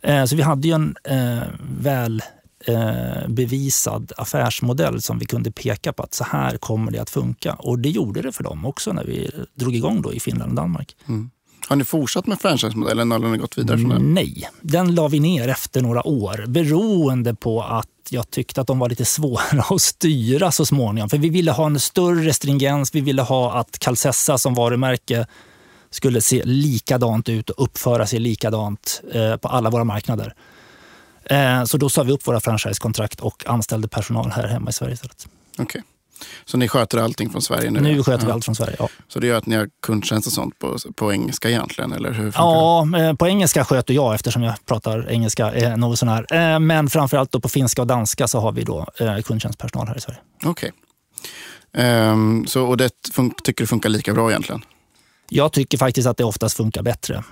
Eh, så vi hade ju en eh, väl eh, bevisad affärsmodell som vi kunde peka på att så här kommer det att funka. Och det gjorde det för dem också när vi drog igång då i Finland och Danmark. Mm. Har ni fortsatt med franchisemodellen eller har ni gått vidare från den? Nej, den la vi ner efter några år beroende på att jag tyckte att de var lite svåra att styra så småningom. För vi ville ha en större stringens. Vi ville ha att Calcessa som varumärke skulle se likadant ut och uppföra sig likadant eh, på alla våra marknader. Eh, så då sa vi upp våra franchisekontrakt och anställde personal här hemma i Sverige istället. Okay. Så ni sköter allting från Sverige nu? Nu sköter ja. vi allt från Sverige, ja. Så det gör att ni har kundtjänst och sånt på, på engelska egentligen? Eller hur ja, det? Eh, på engelska sköter jag eftersom jag pratar engelska. Eh, något sån här. Eh, men framförallt då på finska och danska så har vi då eh, kundtjänstpersonal här i Sverige. Okej. Okay. Um, ehm, och det tycker du funkar lika bra egentligen? Jag tycker faktiskt att det oftast funkar bättre.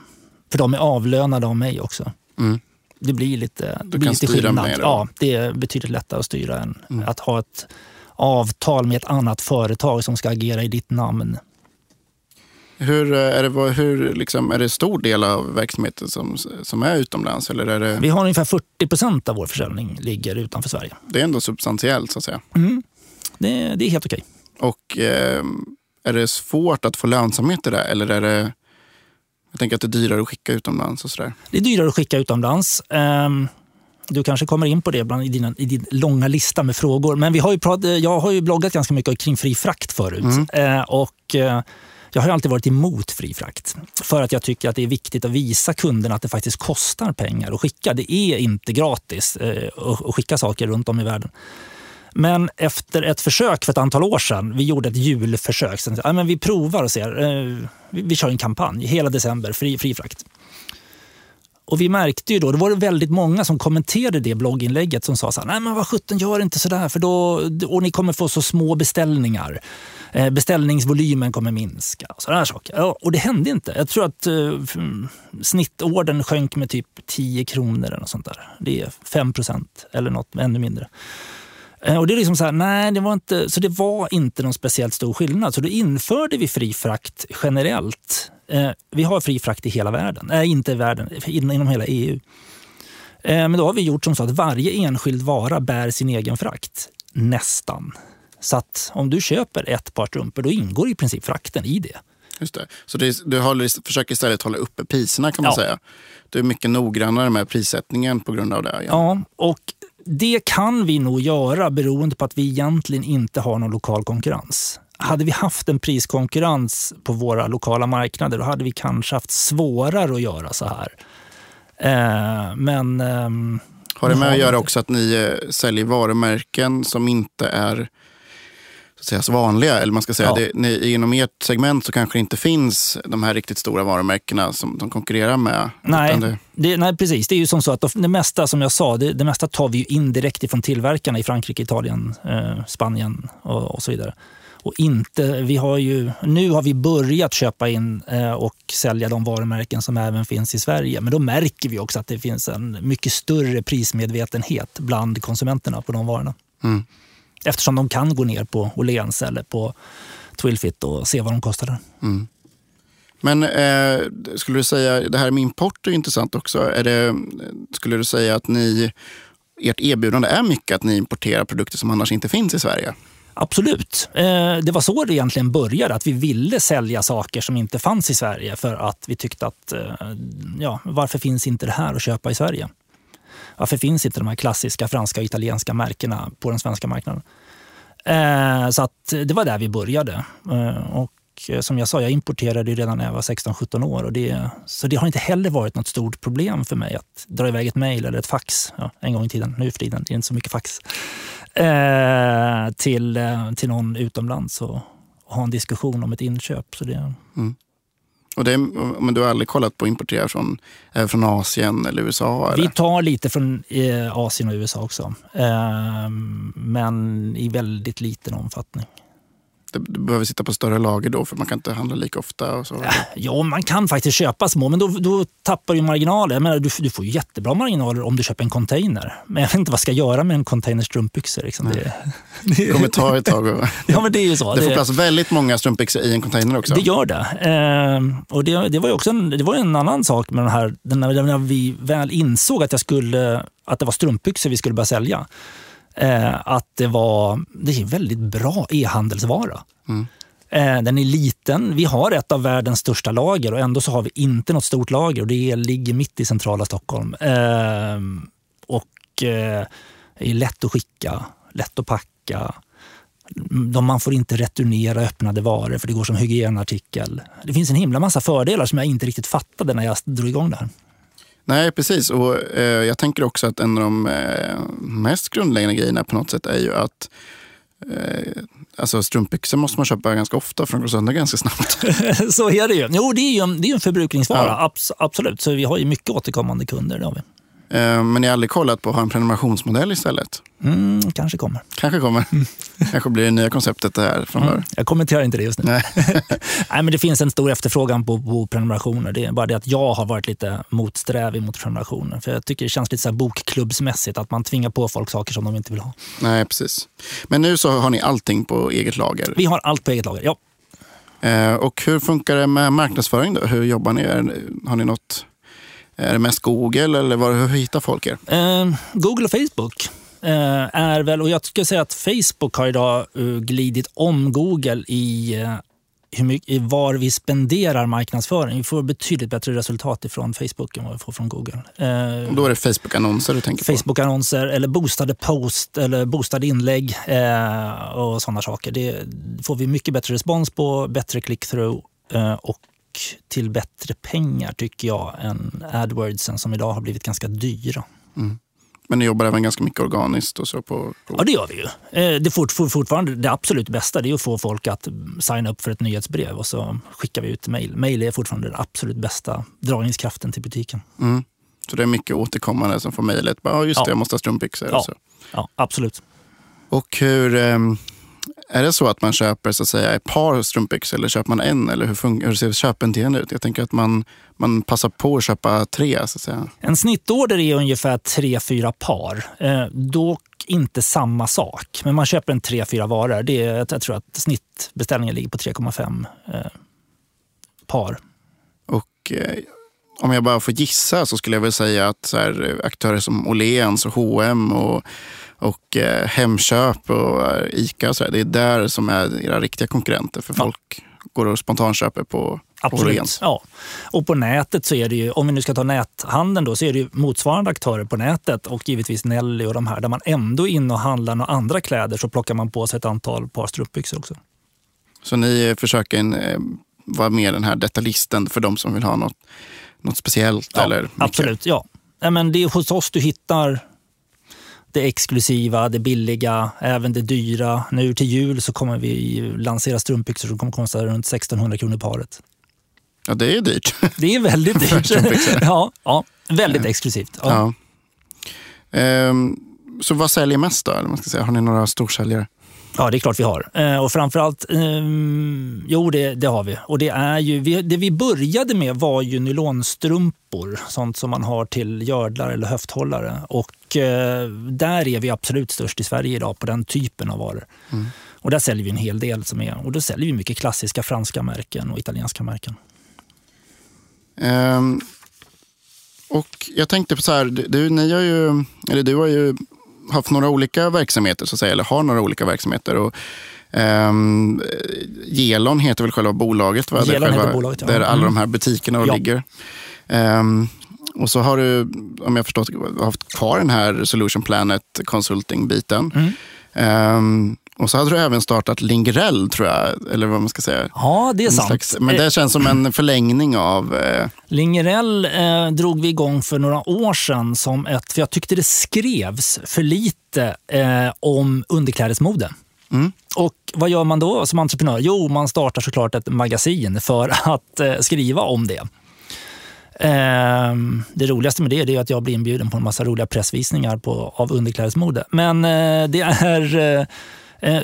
För de är avlönade av mig också. Mm. Det blir lite, det blir lite skillnad. Ja, det är betydligt lättare att styra än mm. att ha ett avtal med ett annat företag som ska agera i ditt namn. Hur, eh, är, det, hur, liksom, är det stor del av verksamheten som, som är utomlands? Eller är det... Vi har ungefär 40 procent av vår försäljning ligger utanför Sverige. Det är ändå substantiellt så att säga. Mm. Det, det är helt okej. Och eh, är det svårt att få lönsamhet i det? Eller är det, jag tänker att det är dyrare att skicka utomlands? Och så där. Det är dyrare att skicka utomlands. Um, du kanske kommer in på det bland, i, dina, i din långa lista med frågor. Men vi har ju prat, jag har ju bloggat ganska mycket kring fri frakt förut. Mm. Uh, och, uh, jag har alltid varit emot fri frakt. För att jag tycker att det är viktigt att visa kunderna att det faktiskt kostar pengar att skicka. Det är inte gratis att skicka saker runt om i världen. Men efter ett försök för ett antal år sedan, vi gjorde ett julförsök. Sen, ja, men vi provar och ser. Eh, vi, vi kör en kampanj hela december, fri, fri frakt. Och vi märkte ju då, det var väldigt många som kommenterade det blogginlägget som sa så här, nej men vad sjutton gör inte sådär för då, och ni kommer få så små beställningar. Eh, beställningsvolymen kommer minska. Och sådana saker. Ja, och det hände inte. Jag tror att eh, snittorden sjönk med typ 10 kronor eller något sånt där. Det är 5 procent eller något ännu mindre. Eh, och det är liksom så här, nej, det var inte, så det var inte någon speciellt stor skillnad. Så då införde vi fri frakt generellt. Eh, vi har fri frakt i hela världen, nej inte i världen, inom hela EU. Eh, men då har vi gjort som så att varje enskild vara bär sin egen frakt. Nästan. Så att om du köper ett par strumpor, då ingår i princip frakten i det. Just det. Så det, du håller, försöker istället hålla uppe priserna kan man ja. säga. Du är mycket noggrannare med prissättningen på grund av det. Ja, och det kan vi nog göra beroende på att vi egentligen inte har någon lokal konkurrens. Hade vi haft en priskonkurrens på våra lokala marknader då hade vi kanske haft svårare att göra så här. Eh, men... Eh, har det med att göra också att ni eh, säljer varumärken som inte är så att säga, så vanliga. Eller man ska säga, Ja. det, ni, inom ert segment så kanske det inte finns de här riktigt stora varumärkena som de konkurrerar med. Nej, det, det, nej, precis. Det är ju som så att det mesta, som jag sa, det, det mesta tar vi ju indirekt ifrån tillverkarna i Frankrike, Italien, eh, Spanien och, och så vidare. Och inte, vi har ju, nu har vi börjat köpa in eh, och sälja de varumärken som även finns i Sverige. Men då märker vi också att det finns en mycket större prismedvetenhet bland konsumenterna på de varorna. Mm. Eftersom de kan gå ner på Åhléns eller på Twilfit och se vad de kostar där. Men eh, skulle du säga, det här med import är intressant också. Är det, skulle du säga att ni, ert erbjudande är mycket att ni importerar produkter som annars inte finns i Sverige? Absolut. Eh, Det var så det egentligen började. Att vi ville sälja saker som inte fanns i Sverige för att vi tyckte att eh, ja, varför finns inte det här att köpa i Sverige? Varför finns inte de här klassiska franska och italienska märkena på den svenska marknaden? Eh, Så att det var där vi började. Eh, Och eh, som jag sa, jag importerade ju redan när jag var 16-17 år. Och det, så det har inte heller varit något stort problem för mig att dra iväg ett mejl eller ett fax. Ja, en gång i tiden, nu för tiden, det är inte så mycket fax. Eh, till, eh, till någon utomlands och, och ha en diskussion om ett inköp. Så det, mm. Och det, men du har aldrig kollat på att importera från, eh, från Asien eller USA? Eller? vi tar lite från eh, Asien och USA också. Eh, men i väldigt liten omfattning. Du, du behöver sitta på större lager då för man kan inte handla lika ofta. Och så. Ja, man kan faktiskt köpa små, men då, då tappar du marginaler. Jag menar, du, du får ju jättebra marginaler om du köper en container. Men jag vet inte vad jag ska göra med en container strumpbyxor. Liksom. Det, Det kommer ta ett tag. Och, ja, men det är så. det får Det- plats väldigt många strumpbyxor i en container också. Det gör det. Eh, och det, det var ju också en, det var en annan sak med den här, när vi väl insåg att, jag skulle, att det var strumpbyxor vi skulle börja sälja. Eh, att det var det är en väldigt bra e-handelsvara. Mm. Eh, den är liten. Vi har ett av världens största lager och ändå så har vi inte något stort lager och det ligger mitt i centrala Stockholm. Eh, och eh, är lätt att skicka, lätt att packa. De, man får inte returnera öppnade varor för det går som hygienartikel. Det finns en himla massa fördelar som jag inte riktigt fattade när jag drog igång det här. Nej, precis. Och eh, Jag tänker också att en av de eh, mest grundläggande grejerna på något sätt är ju att eh, alltså strumpbyxor måste man köpa ganska ofta för de går sönder ganska snabbt. Så är det ju. Jo, det är ju en, det är en förbrukningsvara, Ja. Abs- absolut. Så vi har ju mycket återkommande kunder. Det har vi. Eh, men ni har aldrig kollat på att ha en prenumerationsmodell istället? Mm, kanske kommer. Kanske kommer. Kanske blir det nya konceptet det här framöver. Mm. Jag kommenterar inte det just nu. Nej. Nej, men det finns en stor efterfrågan på, på prenumerationer. Det är bara det att jag har varit lite motsträvig mot prenumerationer. För jag tycker det känns lite så här bokklubbsmässigt att man tvingar på folk saker som de inte vill ha. Nej, precis. Men nu så har ni allting på eget lager. Vi har allt på eget lager. Ja. Eh, och hur funkar det med marknadsföring då? Hur jobbar ni? Har ni något, är det mest Google eller var, hur hittar folk er? Eh, Google och Facebook eh, är väl, och jag skulle säga att Facebook har idag eh, glidit om Google i, eh, hur mycket, var vi spenderar marknadsföring. Vi får betydligt bättre resultat ifrån Facebook än vad vi får från Google. Eh, då är det Facebook-annonser du tänker på? Facebook-annonser eller boostade post eller boostade inlägg eh, och sådana saker. Det får vi mycket bättre respons på, bättre click-through eh, och till bättre pengar tycker jag än AdWordsen som idag har blivit ganska dyra. Men ni jobbar även ganska mycket organiskt och så på Ja, det gör vi ju. Eh, Det, fort, fort, fortfarande, det absolut bästa det är att få folk att signa upp för ett nyhetsbrev och så skickar vi ut mejl. Mejl är fortfarande den absolut bästa dragningskraften till butiken. Mm. Så det är mycket återkommande som får mejlet. Ja, just det, Ja. jag måste ha strumpbyxor. Ja. Ja, absolut. Och hur, ehm, är det så att man köper så att säga, ett par strumpbyxor eller köper man en? Eller hur, hur ser köpbeteendet ut? Jag tänker att man, man passar på att köpa tre. Så att säga. En snittorder är ungefär tre fyra par. Eh, dock inte samma sak. Men man köper en tre fyra varor. Det är, jag tror att snittbeställningen ligger på 3,5 eh, par. Och eh, om jag bara får gissa så skulle jag väl säga att så här, aktörer som Åhléns och H&M och, och eh, Hemköp och eh, Ica och så här, det är där som är era riktiga konkurrenter. För Ja. folk går och spontanköper på, Absolut. Ja. Och på nätet så är det ju, om vi nu ska ta näthandeln då, så är det ju motsvarande aktörer på nätet och givetvis Nelly och de här, där man ändå är inne och handlar några andra kläder så plockar man på sig ett antal par strumpbyxor också. Så ni försöker eh, vara med den här detaljisten för de som vill ha något, något speciellt? Ja, eller mycket? absolut, ja. Nej, men det är hos oss du hittar det exklusiva, det billiga, även det dyra. Nu till jul så kommer vi lansera strumpbyxor som kommer kosta runt 1600 kronor paret. Ja, det är dyrt. Det är väldigt dyrt. ja, ja, väldigt exklusivt. Ja. Ja. Ehm, så vad säljer mest då? Eller man ska säga. Har ni några storsäljare? Ja, det är klart vi har. Eh, och framförallt, eh, jo det, det, har vi. Och det, är ju, vi, det vi började med var ju nylonstrumpor, sånt som man har till gördlar eller höfthållare. Och eh, där är vi absolut störst i Sverige idag på den typen av varor. Mm. Och där säljer vi en hel del. som är, och då säljer vi mycket klassiska franska märken och italienska märken. Um, och jag tänkte på så här, du, ni har ju, eller du har ju haft några olika verksamheter, så att säga, eller har några olika verksamheter. Och, um, Gelon heter väl själva bolaget? Va? Gelon där, själva, bolaget, ja. där alla de här butikerna ja. ligger. Um, och så har du, om jag förstått haft kvar den här Solution Planet Consulting-biten. Mm. Um, och så hade du även startat Lingerell, tror jag. Eller vad man ska säga. Ja, det är sant. Slags, men det känns som en förlängning av... Eh... Lingerell eh, drog vi igång för några år sedan som ett... För jag tyckte det skrevs för lite eh, om underklädesmode. Mm. Och vad gör man då som entreprenör? Jo, man startar såklart ett magasin för att eh, skriva om det. Eh, det roligaste med det är att jag blir inbjuden på en massa roliga pressvisningar på, av underklädesmode. Men eh, det är Eh,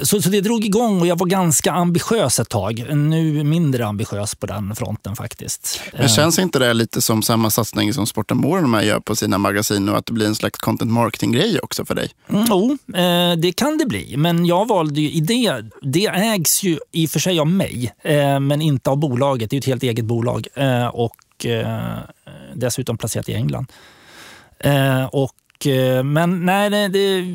så, så det drog igång och jag var ganska ambitiös ett tag. Nu mindre ambitiös på den fronten faktiskt. Men eh. känns inte det lite som samma satsning som Sporten More gör på sina magasin och att det blir en slags content marketing-grej också för dig? Mm, jo, eh, det kan det bli. Men jag valde ju idé. Det ägs ju i och för sig av mig, men inte av bolaget. Det är ett helt eget bolag och dessutom placerat i England. Och Eh, men nej, det, det,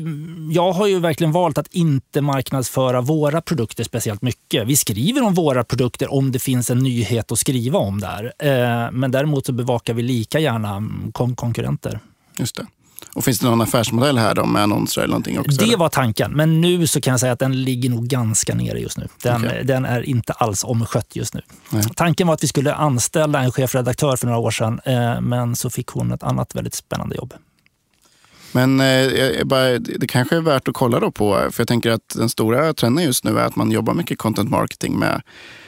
jag har ju verkligen valt att inte marknadsföra våra produkter speciellt mycket. Vi skriver om våra produkter om det finns en nyhet att skriva om där. Eh, men däremot så bevakar vi lika gärna kon konkurrenter. Just det. Och Finns det någon affärsmodell här då med annonser eller någonting också? Det eller? var tanken, men nu så kan jag säga att den ligger nog ganska nere just nu. Den, okay. den är inte alls omskött just nu. Nej. Tanken var att vi skulle anställa en chefredaktör för några år sedan, eh, men så fick hon ett annat väldigt spännande jobb. Men eh, bara, det kanske är värt att kolla då på, för jag tänker att den stora trenden just nu är att man jobbar mycket content marketing med,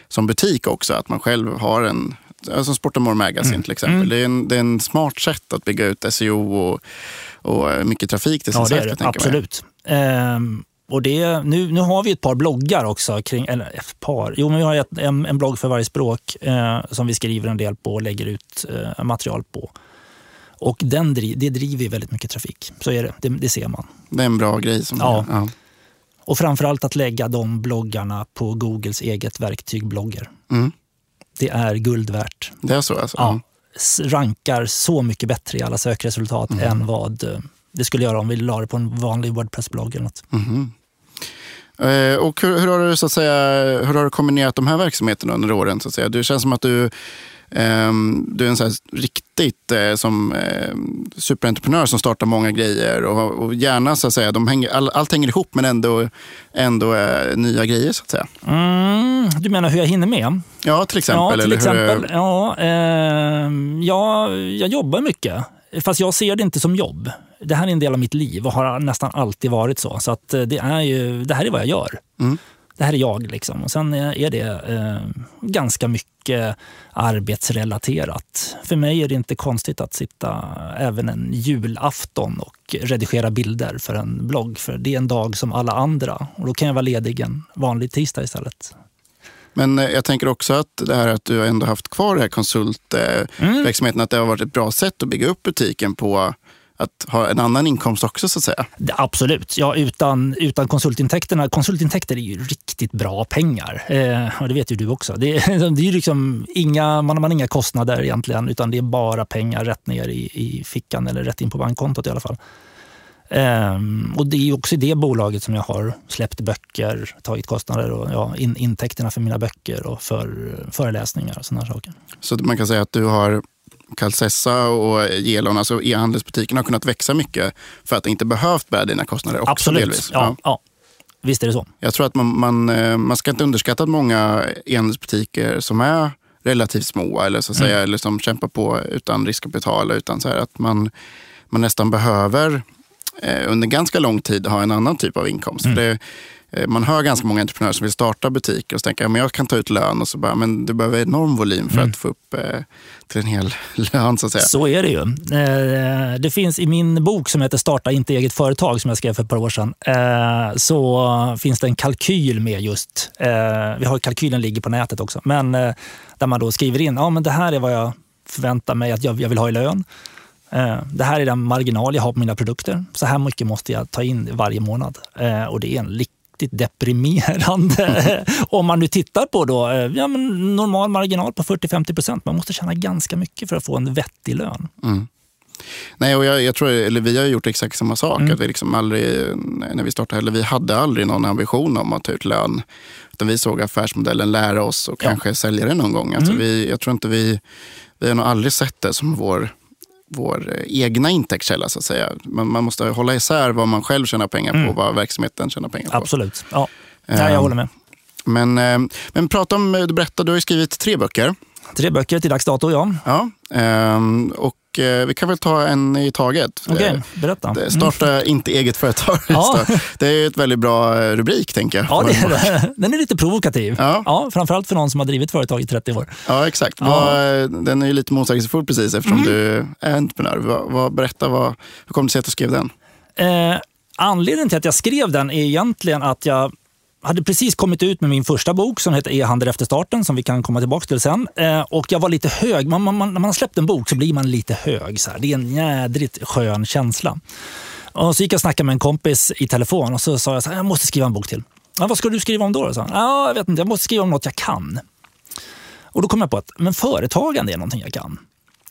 som butik också. Att man själv har en, som Sportamore Magazine mm. till exempel. Mm. Det, är en, det är en smart sätt att bygga ut SEO och, och mycket trafik till sin ja, det är det. Absolut. Ehm, och det, nu, nu har vi ett par bloggar också. Kring, eller ett par. Jo, men vi har ett, en, en blogg för varje språk eh, som vi skriver en del på och lägger ut eh, material på. Och den, det driver väldigt mycket trafik. Så är det. det. det. ser man. Det är en bra grej. Som ja. ja. Och framförallt att lägga de bloggarna på Googles eget verktyg Blogger. Mm. Det är guld värt. Det är så alltså? Ja. Rankar så mycket bättre i alla sökresultat mm. än vad eh, det skulle göra om vi la det på en vanlig Wordpress-blogg. Eller något. Mm. Eh, och hur, hur, har du, så att säga, hur har du kombinerat de här verksamheterna under åren? Så att säga? Det känns som att du du är en så riktigt eh, som eh, superentreprenör som startar många grejer och, och gärna så att säga, de hänger, all, allt hänger ihop men ändå, ändå nya grejer så att säga. Mm, du menar hur jag hinner med? Ja, till exempel. Ja, till exempel. Hur... Ja, eh, ja, jag jobbar mycket. Fast jag ser det inte som jobb. Det här är en del av mitt liv och har nästan alltid varit så. Så att det, är ju, det här är vad jag gör. Mm det här är jag. Liksom. Och sen är det eh, ganska mycket arbetsrelaterat. För mig är det inte konstigt att sitta även en julafton och redigera bilder för en blogg. För det är en dag som alla andra. Och då kan jag vara ledig en vanlig tisdag istället. Men eh, jag tänker också att det här att du ändå haft kvar det här konsultverksamheten, mm. att det har varit ett bra sätt att bygga upp butiken på att ha en annan inkomst också så att säga? Absolut. Ja, utan, utan konsultintäkterna. Konsultintäkter är ju riktigt bra pengar. Eh, och det vet ju du också. Det, det är liksom inga, man har inga kostnader egentligen utan det är bara pengar rätt ner i, i fickan eller rätt in på bankkontot i alla fall. Um, och Det är också i det bolaget som jag har släppt böcker, tagit kostnader och ja, in, intäkterna för mina böcker och för föreläsningar och sådana saker. Så man kan säga att du har Calcessa och Gelon, alltså e-handelsbutikerna har kunnat växa mycket för att det inte behövt bära dina kostnader också Absolut. delvis. Ja, ja. ja. Visst är det så. Jag tror att man, man, eh, man ska inte underskatta att många e-handelsbutiker som är relativt små eller, så att säga, mm. eller som kämpar på utan riskkapital. Utan så här, att man, man nästan behöver eh, under ganska lång tid ha en annan typ av inkomst. För det, man hör ganska många entreprenörer som vill starta butiker och så tänker att jag kan ta ut lön och så bara, men du behöver enorm volym för att få upp eh, till en hel lön så att säga. Så är det ju. Eh, Det finns i min bok som heter Starta inte eget företag som jag skrev för ett par år sedan. eh, Så finns det en kalkyl med just, eh, vi har kalkylen ligger på nätet också, men eh, där man då skriver in, ja men det här är vad jag förväntar mig att jag jag vill ha i lön. Eh, Det här är den marginal jag har på mina produkter. Så här mycket måste jag ta in varje månad. Eh, Och det är en riktigt deprimerande, om man nu tittar på då, eh, ja, men normal marginal på 40-50 procent. Man måste tjäna ganska mycket för att få en vettig lön. Nej, och jag, jag tror, eller vi har gjort exakt samma sak. Mm. Att vi liksom aldrig, när vi startade, eller vi hade aldrig någon ambition om att ta ut lön. Utan vi såg affärsmodellen lära oss och Ja. kanske sälja det någon gång. Alltså Mm. vi, jag tror inte vi, vi har nog aldrig sett det som vår, vår eh, egna intäktskälla. Så att säga. Man, man måste hålla isär vad man själv tjänar pengar på och vad verksamheten tjänar pengar på. Mm. Absolut. Ja. Ja, Ehm. jag håller med. Men, eh, men prata om, du berättade, du har skrivit tre böcker. Tre böcker till dags dato, ja. Ja, ehm, och eh, vi kan väl ta en i taget. Okej, Eh, berätta. det- Starta inte eget företag. Ja. det är ett väldigt bra eh, rubrik, tänker jag. Ja, det är det. Den är lite provokativ. Ja. Ja, framförallt för någon som har drivit företag i 30 år. Ja, exakt. Ja. Eh, den är ju lite motsägelsefull precis eftersom du är entreprenör. Berätta, vad, hur kom det sig att du skrev den? Eh, anledningen till att jag skrev den är egentligen att jag hade precis kommit ut med min första bok som heter E-handel efter starten, som vi kan komma tillbaka till sen. Eh, och jag var lite hög. Man, man, man, när man har släppt en bok så blir man lite hög. Så här. Det är en jädrigt skön känsla. Och så gick jag och snackade med en kompis i telefon och så sa jag så här, jag måste skriva en bok till. Ja, vad ska du skriva om då? då? han. Ja, jag vet inte, jag måste skriva om något jag kan. Och då kom jag på att men företagande är någonting jag kan.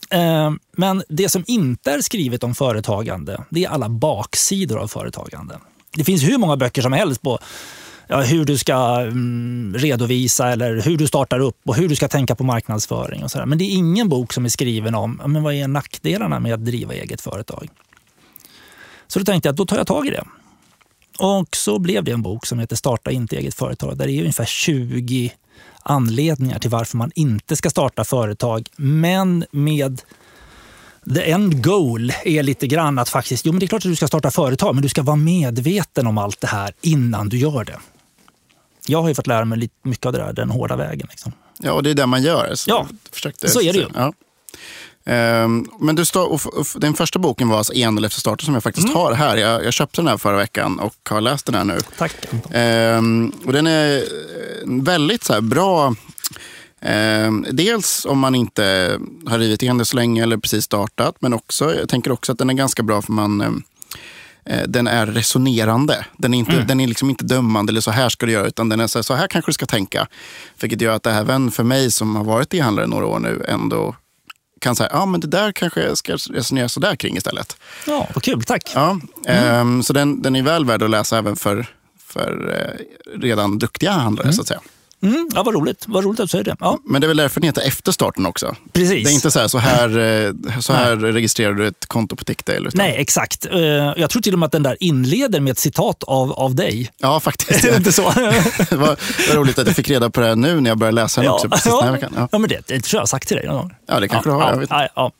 Eh, Men det som inte är skrivet om företagande, det är alla baksidor av företagande. Det finns hur många böcker som helst på ja, hur du ska mm, redovisa eller hur du startar upp och hur du ska tänka på marknadsföring. och så där. Men det är ingen bok som är skriven om ja, men vad är nackdelarna med att driva eget företag. Så då tänkte jag att då tar jag tag i det. Och så blev det en bok som heter Starta inte eget företag. Där det är ungefär 20 anledningar till varför man inte ska starta företag. Men med the end goal är lite grann att faktiskt, jo men det är klart att du ska starta företag, men du ska vara medveten om allt det här innan du gör det. Jag har ju fått lära mig lite mycket av det där, den hårda vägen. Liksom. Ja, och det är det man gör. Så Ja, försökte, så är det ju. Ja. Ehm, men du stå, och, den första boken var alltså En efter starten som jag faktiskt Mm. har här. Jag, jag köpte den här förra veckan och har läst den här nu. Tack. Ehm, och den är eh, väldigt så bra. Ehm, dels om man inte har rivit igen det så länge eller precis startat. Men också, jag tänker också att den är ganska bra för man den är resonerande. Den är, inte, den är liksom inte dömande eller så här ska du göra. Utan den är så här, så här kanske du ska tänka. Vilket gör att även för mig som har varit e-handlare några år nu ändå kan säga, ja men det där kanske jag ska resonera så där kring istället. Ja, vad kul, tack. Ja, ehm, så den, den är väl värd att läsa även för, för eh, redan duktiga handlare så att säga. Mm, ja, vad roligt. Vad roligt att du säger det. Ja, Men det är väl därför den heter Efter starten också. precis. Det är inte så här, så här, eh, så här registrerar du ett konto på Tickdale. Utan, Nej, exakt. Eh, Jag tror till och med att den där inleder med ett citat av, av dig. Ja, faktiskt. Är det inte så? det var, var roligt att jag fick reda på det här nu när jag började läsa den också. Precis den här veckan. Ja. ja, men det, det tror jag har sagt till dig någon gång. ja, det kanske du har. Jag vet. Ja, ja.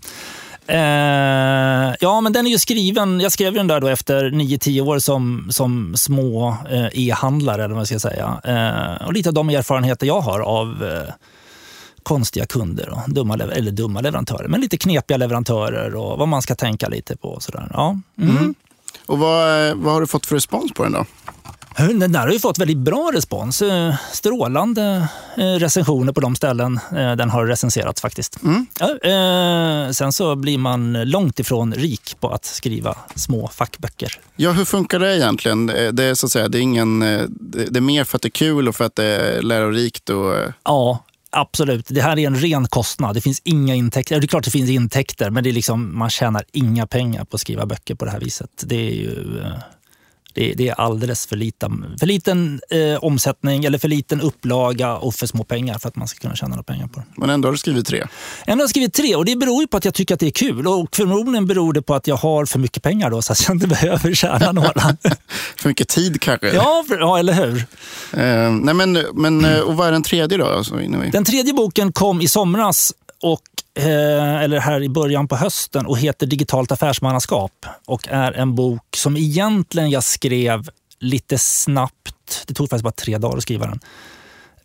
Eh, ja, men den är ju skriven. Jag skrev den där då efter 9-10 år som, som små eh, e-handlare, eller vad jag ska säga. Eh, och lite av de erfarenheter jag har av eh, konstiga kunder och dumma, eller dumma leverantörer, men lite knepiga leverantörer och vad man ska tänka lite på. Och sådär. Ja. Mm. Mm. Och vad, eh, vad har du fått för respons på den då? Den där har ju fått väldigt bra respons. Eh, Strålande eh, recensioner på de ställen eh, den har recenserats faktiskt. Ja, eh, sen så blir man långt ifrån rik på att skriva små fackböcker. Ja, hur funkar det egentligen? Det är, så att säga, det är, ingen, det är mer för att det är kul och för att det är lärorikt. Och, Ja, absolut. Det här är en ren kostnad. Det finns inga intäkter. Det är klart det finns intäkter, men det är liksom, man tjänar inga pengar på att skriva böcker på det här viset. Det är ju... Det, det är alldeles för liten, för liten eh, omsättning eller för liten upplaga och för små pengar för att man ska kunna tjäna några pengar på det. men ändå har du skrivit tre. Ändå har jag skrivit tre och det beror ju på att jag tycker att det är kul. Och förmodligen beror det på att jag har för mycket pengar då så att jag inte behöver tjäna några. För mycket tid kanske. ja, för, ja, eller hur? Eh, nej, men, men, eh, och vad är den tredje då? Alltså. Den tredje boken kom i somras och eh, eller här i början på hösten, och heter Digitalt affärsmannaskap. Och är en bok som egentligen jag skrev lite snabbt. Det tog faktiskt bara tre dagar att skriva den.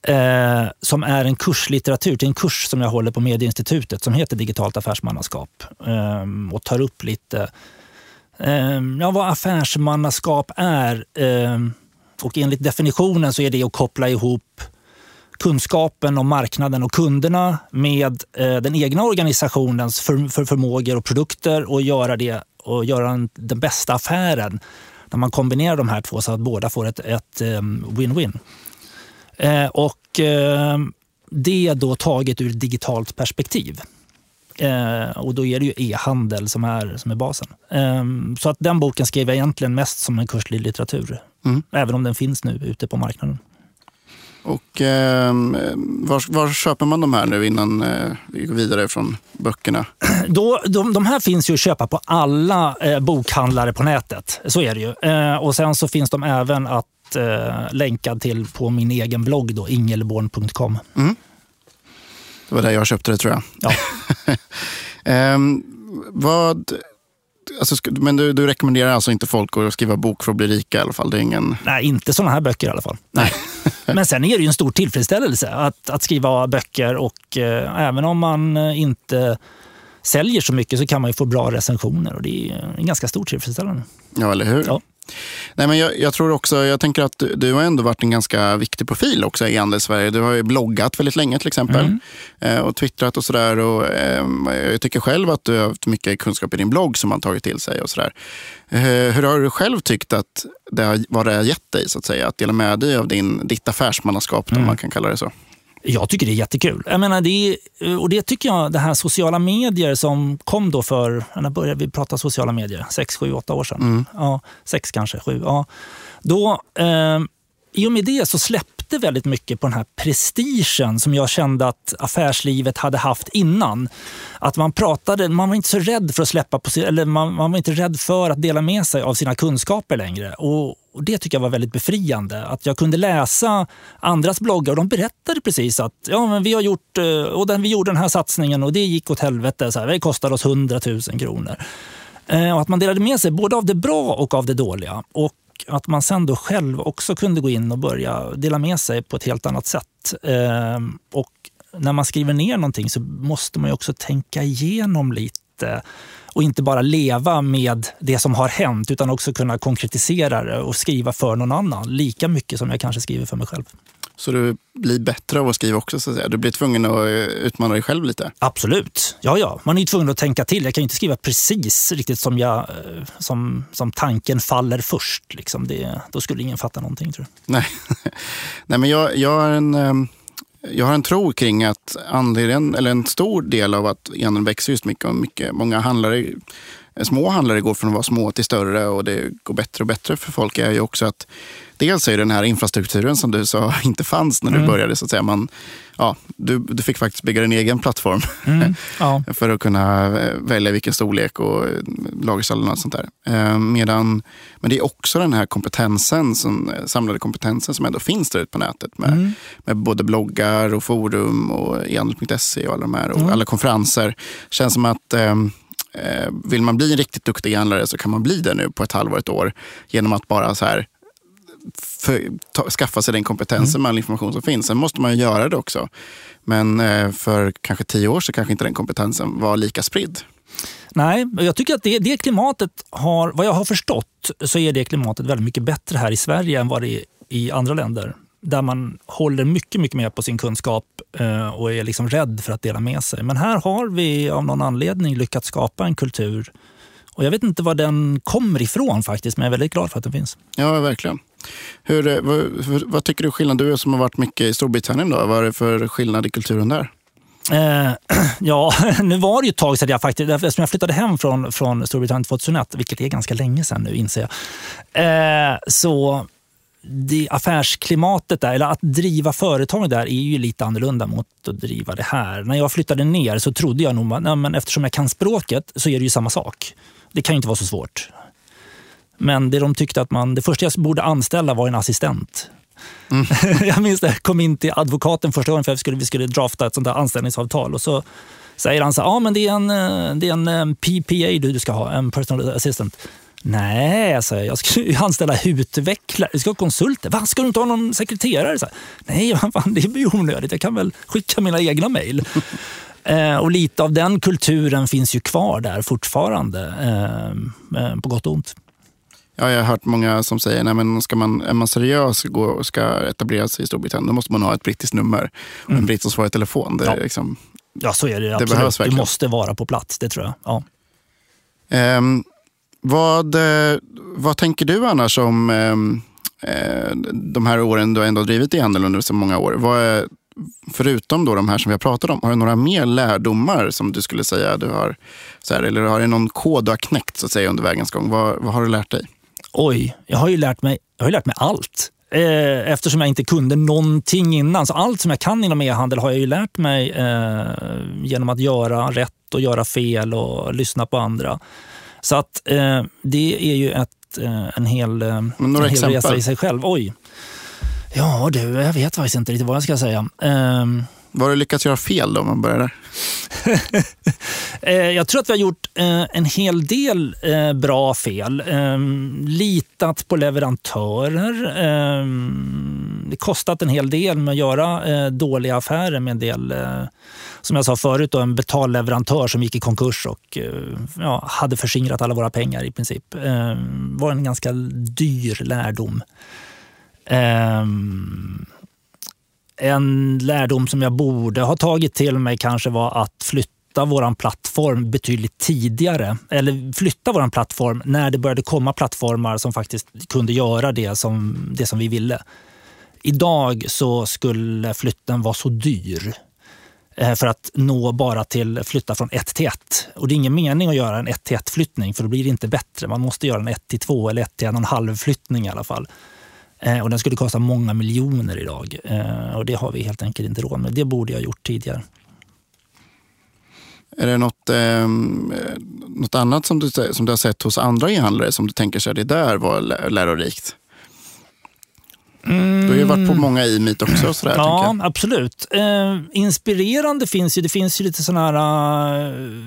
Eh, som är en kurslitteratur till en kurs som jag håller på Medieinstitutet som heter Digitalt affärsmannaskap. Eh, och tar upp lite eh, ja, vad affärsmannaskap är. Ehm, och enligt definitionen så är det att koppla ihop kunskapen om marknaden och kunderna med eh, den egna organisationens för, för förmågor och produkter och göra det och göra en, den bästa affären när man kombinerar de här två så att båda får ett, um, win-win. Eh, och eh, det är då taget ur ett digitalt perspektiv. Eh, och då är det ju e-handel som är, som är basen. Eh, så att den boken skrev jag egentligen mest som en kurslig litteratur. Mm. Även om den finns nu ute på marknaden. Och eh, var, var, köper man de här nu innan eh, vi går vidare från böckerna? Då, de, de här finns ju att köpa på alla eh, bokhandlare på nätet. Så är det ju. Eh, och sen så finns de även att eh, länka till på min egen blogg, då, ingelborn.com. Mm. Det var där jag köpte det tror jag. Ja. Ehm, vad Alltså, men du, du, rekommenderar alltså inte folk att skriva bok för att bli rika i alla fall? Det är ingen... Nej, inte sådana här böcker i alla fall. Nej. men sen är det ju en stor tillfredsställelse att, att skriva böcker och eh, även om man eh, inte säljer så mycket så kan man ju få bra recensioner och det är en ganska stor tillfredsställelse. Ja, eller hur? Ja. Nej, men jag, jag, tror också, jag tänker att du, du, har ändå varit en ganska viktig profil också i Andel Sverige. Du har ju bloggat väldigt länge till exempel mm. eh, och twittrat och sådär. eh, jag tycker själv att du har haft mycket kunskap i din blogg som man tagit till sig och sådär. Eh, hur har du själv tyckt att det har, vad det har gett dig så att säga? Att dela med dig av din, ditt affärsmannaskap, mm. om man kan kalla det så. Jag tycker det är jättekul. Jag menar, det är, och det tycker jag, det här sociala medier som kom då för, när började vi prata sociala medier? Sex, sju, åtta år sedan. Mm. Ja, sex kanske, sju. Ja. Då, eh, I och med det så släppte väldigt mycket på den här prestigen som jag kände att affärslivet hade haft innan. Att man pratade, man var inte så rädd för att släppa på eller man, man var inte rädd för att dela med sig av sina kunskaper längre. Och, och Det tycker jag var väldigt befriande. Att jag kunde läsa andras bloggar och de berättade precis att ja, men vi har gjort eh, och den, vi gjorde den här satsningen och det gick åt helvete. Så här, det kostade oss 100 000 kronor. Eh, och att man delade med sig både av det bra och av det dåliga. Och att man sen då själv också kunde gå in och börja dela med sig på ett helt annat sätt. Eh, och när man skriver ner någonting så måste man också tänka igenom lite och inte bara leva med det som har hänt utan också kunna konkretisera det och skriva för någon annan. Lika mycket som jag kanske skriver för mig själv. Så du blir bättre av att skriva också? Så att säga. Du blir tvungen att eh, utmana dig själv lite? Absolut. Ja, ja. Man är tvungen att tänka till. Jag kan inte skriva precis riktigt som, jag, eh, som, som tanken faller först. Liksom. Det, då skulle ingen fatta någonting tror jag. Nej, Nej men jag, jag har en eh, jag har en tro kring att anledningen, eller en stor del av att e växer just mycket och mycket, många handlare, små handlare går från att vara små till större och det går bättre och bättre för folk är ju också att dels är den här infrastrukturen som du sa inte fanns när du mm. började. så att säga. Man, ja, du, du fick faktiskt bygga din egen plattform mm. ja. för att kunna eh, välja vilken storlek och eh, lagerställen och sånt där. Eh, medan, men det är också den här kompetensen, som, samlade kompetensen som ändå finns där ute på nätet med, mm. med både bloggar och forum och ehandel.se och alla de här och mm. alla konferenser. känns som att vill man bli en riktigt duktig handlare så kan man bli det nu på ett halvår, ett år genom att bara så här för, ta, skaffa sig den kompetensen mm. med all information som finns. Sen måste man ju göra det också. Men eh, för kanske tio år så kanske inte den kompetensen var lika spridd. Nej, jag tycker att det, det klimatet har, vad jag har förstått, så är det klimatet väldigt mycket bättre här i Sverige än vad det är i andra länder. Där man håller mycket, mycket mer på sin kunskap eh, och är liksom rädd för att dela med sig. Men här har vi av någon anledning lyckats skapa en kultur och jag vet inte var den kommer ifrån faktiskt, men jag är väldigt glad för att den finns. Ja, verkligen. Hur, eh, vad, vad, tycker du skillnad? Du som har varit mycket i Storbritannien, då, vad är det för skillnad i kulturen där? Eh, ja, nu var det ju ett tag sedan jag faktiskt, eftersom jag flyttade hem från, från Storbritannien 2001, vilket är ganska länge sedan nu inser jag. Eh, så det affärsklimatet där, eller att driva företag där är ju lite annorlunda mot att driva det här. När jag flyttade ner så trodde jag nog att eftersom jag kan språket så är det ju samma sak. Det kan ju inte vara så svårt. Men det de tyckte att man, det första jag borde anställa var en assistent. Mm. jag minns det, jag kom in till advokaten första gången för att vi skulle, vi skulle drafta ett sånt där anställningsavtal. Och så säger han så ja men det är en, eh, det är en eh, PPA du ska ha, en personal assistant. Nej, säger jag. Jag ska ju anställa utvecklare. Jag ska ha konsulter. Va, ska du inte ha någon sekreterare? Så här, Nej, fan, det blir onödigt. Jag kan väl skicka mina egna mejl. eh, och lite av den kulturen finns ju kvar där fortfarande, eh, eh på gott och ont. Ja, jag har hört många som säger att ska man, är man seriös och ska etablera sig i Storbritannien då måste man ha ett brittiskt nummer och mm. en britt som svarar i telefon. Det, ja. liksom, ja, så är det, det absolut. Behövs verkligen. Du måste vara på plats, det tror jag. Ja. Um, vad, eh, vad tänker du annars om um, de här åren du har ändå drivit e-handel under så många år? Vad är, förutom då de här som vi har pratat om, har du några mer lärdomar som du skulle säga du har, så här, eller har du någon kod du har knäckt så att säga, under vägens gång? Vad, vad har du lärt dig? Oj, jag har ju lärt mig, jag har lärt mig allt. Eh, eftersom jag inte kunde någonting innan. Så allt som jag kan inom e-handel har jag ju lärt mig eh, genom att göra rätt och göra fel och lyssna på andra. Så att eh, det är ju ett, eh, en hel, eh, en hel resa i sig själv. Oj. Ja du, jag vet faktiskt inte riktigt vad jag ska säga. Um, vad har du lyckats göra fel då om man börjar där? Eh, jag tror att vi har gjort eh, en hel del eh, bra fel. Ehm, litat på leverantörer. Ehm, det kostat en hel del med att göra dåliga affärer med en del, som jag sa förut, en betalleverantör som gick i konkurs och ja, hade förskingrat alla våra pengar i princip. Det var en ganska dyr lärdom. En lärdom som jag borde ha tagit till mig kanske var att flytta vår plattform betydligt tidigare. Eller flytta vår plattform när det började komma plattformar som faktiskt kunde göra det som, det som vi ville. Idag så skulle flytten vara så dyr eh, för att nå bara till flytta från 1 till 1. Och det är ingen mening att göra en 1 till 1 flyttning för då blir det inte bättre. Man måste göra en 1 till 2 eller 1 till 1,5 flyttning i alla fall. Eh, och den skulle kosta många miljoner idag. Eh, och det har vi helt enkelt inte råd med. Det borde jag gjort tidigare. Är det något, eh, något annat som du, som du har sett hos andra e-handlare som du tänker sig det där var lärorikt? Mm. Du har ju varit på många e-meet också. Sådär, ja, absolut. Eh, inspirerande finns ju. Det finns ju lite sådana här... Eh,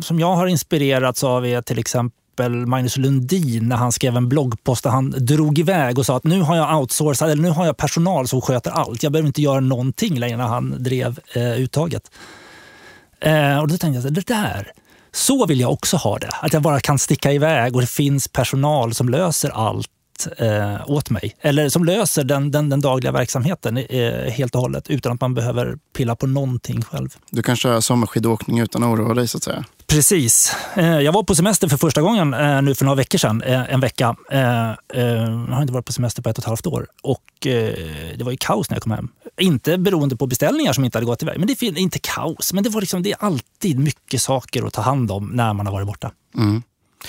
som jag har inspirerats av är till exempel exempel Magnus Lundin när han skrev en bloggpost där han drog iväg och sa att nu har jag outsourcat, eller nu har jag personal som sköter allt. Jag behöver inte göra någonting längre när han drev eh, uttaget. Eh, och då tänkte jag, det där, så vill jag också ha det. Att jag bara kan sticka iväg och det finns personal som löser allt eh, åt mig. Eller som löser den, den, den dagliga verksamheten eh, helt och hållet utan att man behöver pilla på någonting själv. Du kan köra sommarskidåkning utan att oroa dig så att säga? Precis. Eh, jag var på semester för första gången eh, nu för några veckor sedan, eh, en vecka. Jag har inte varit på semester på ett och ett halvt år. Och det var ju kaos när jag kom hem. Inte beroende på beställningar som inte hade gått iväg. Men det är inte kaos, men det, var liksom, det är alltid mycket saker att ta hand om när man har varit borta. Mm.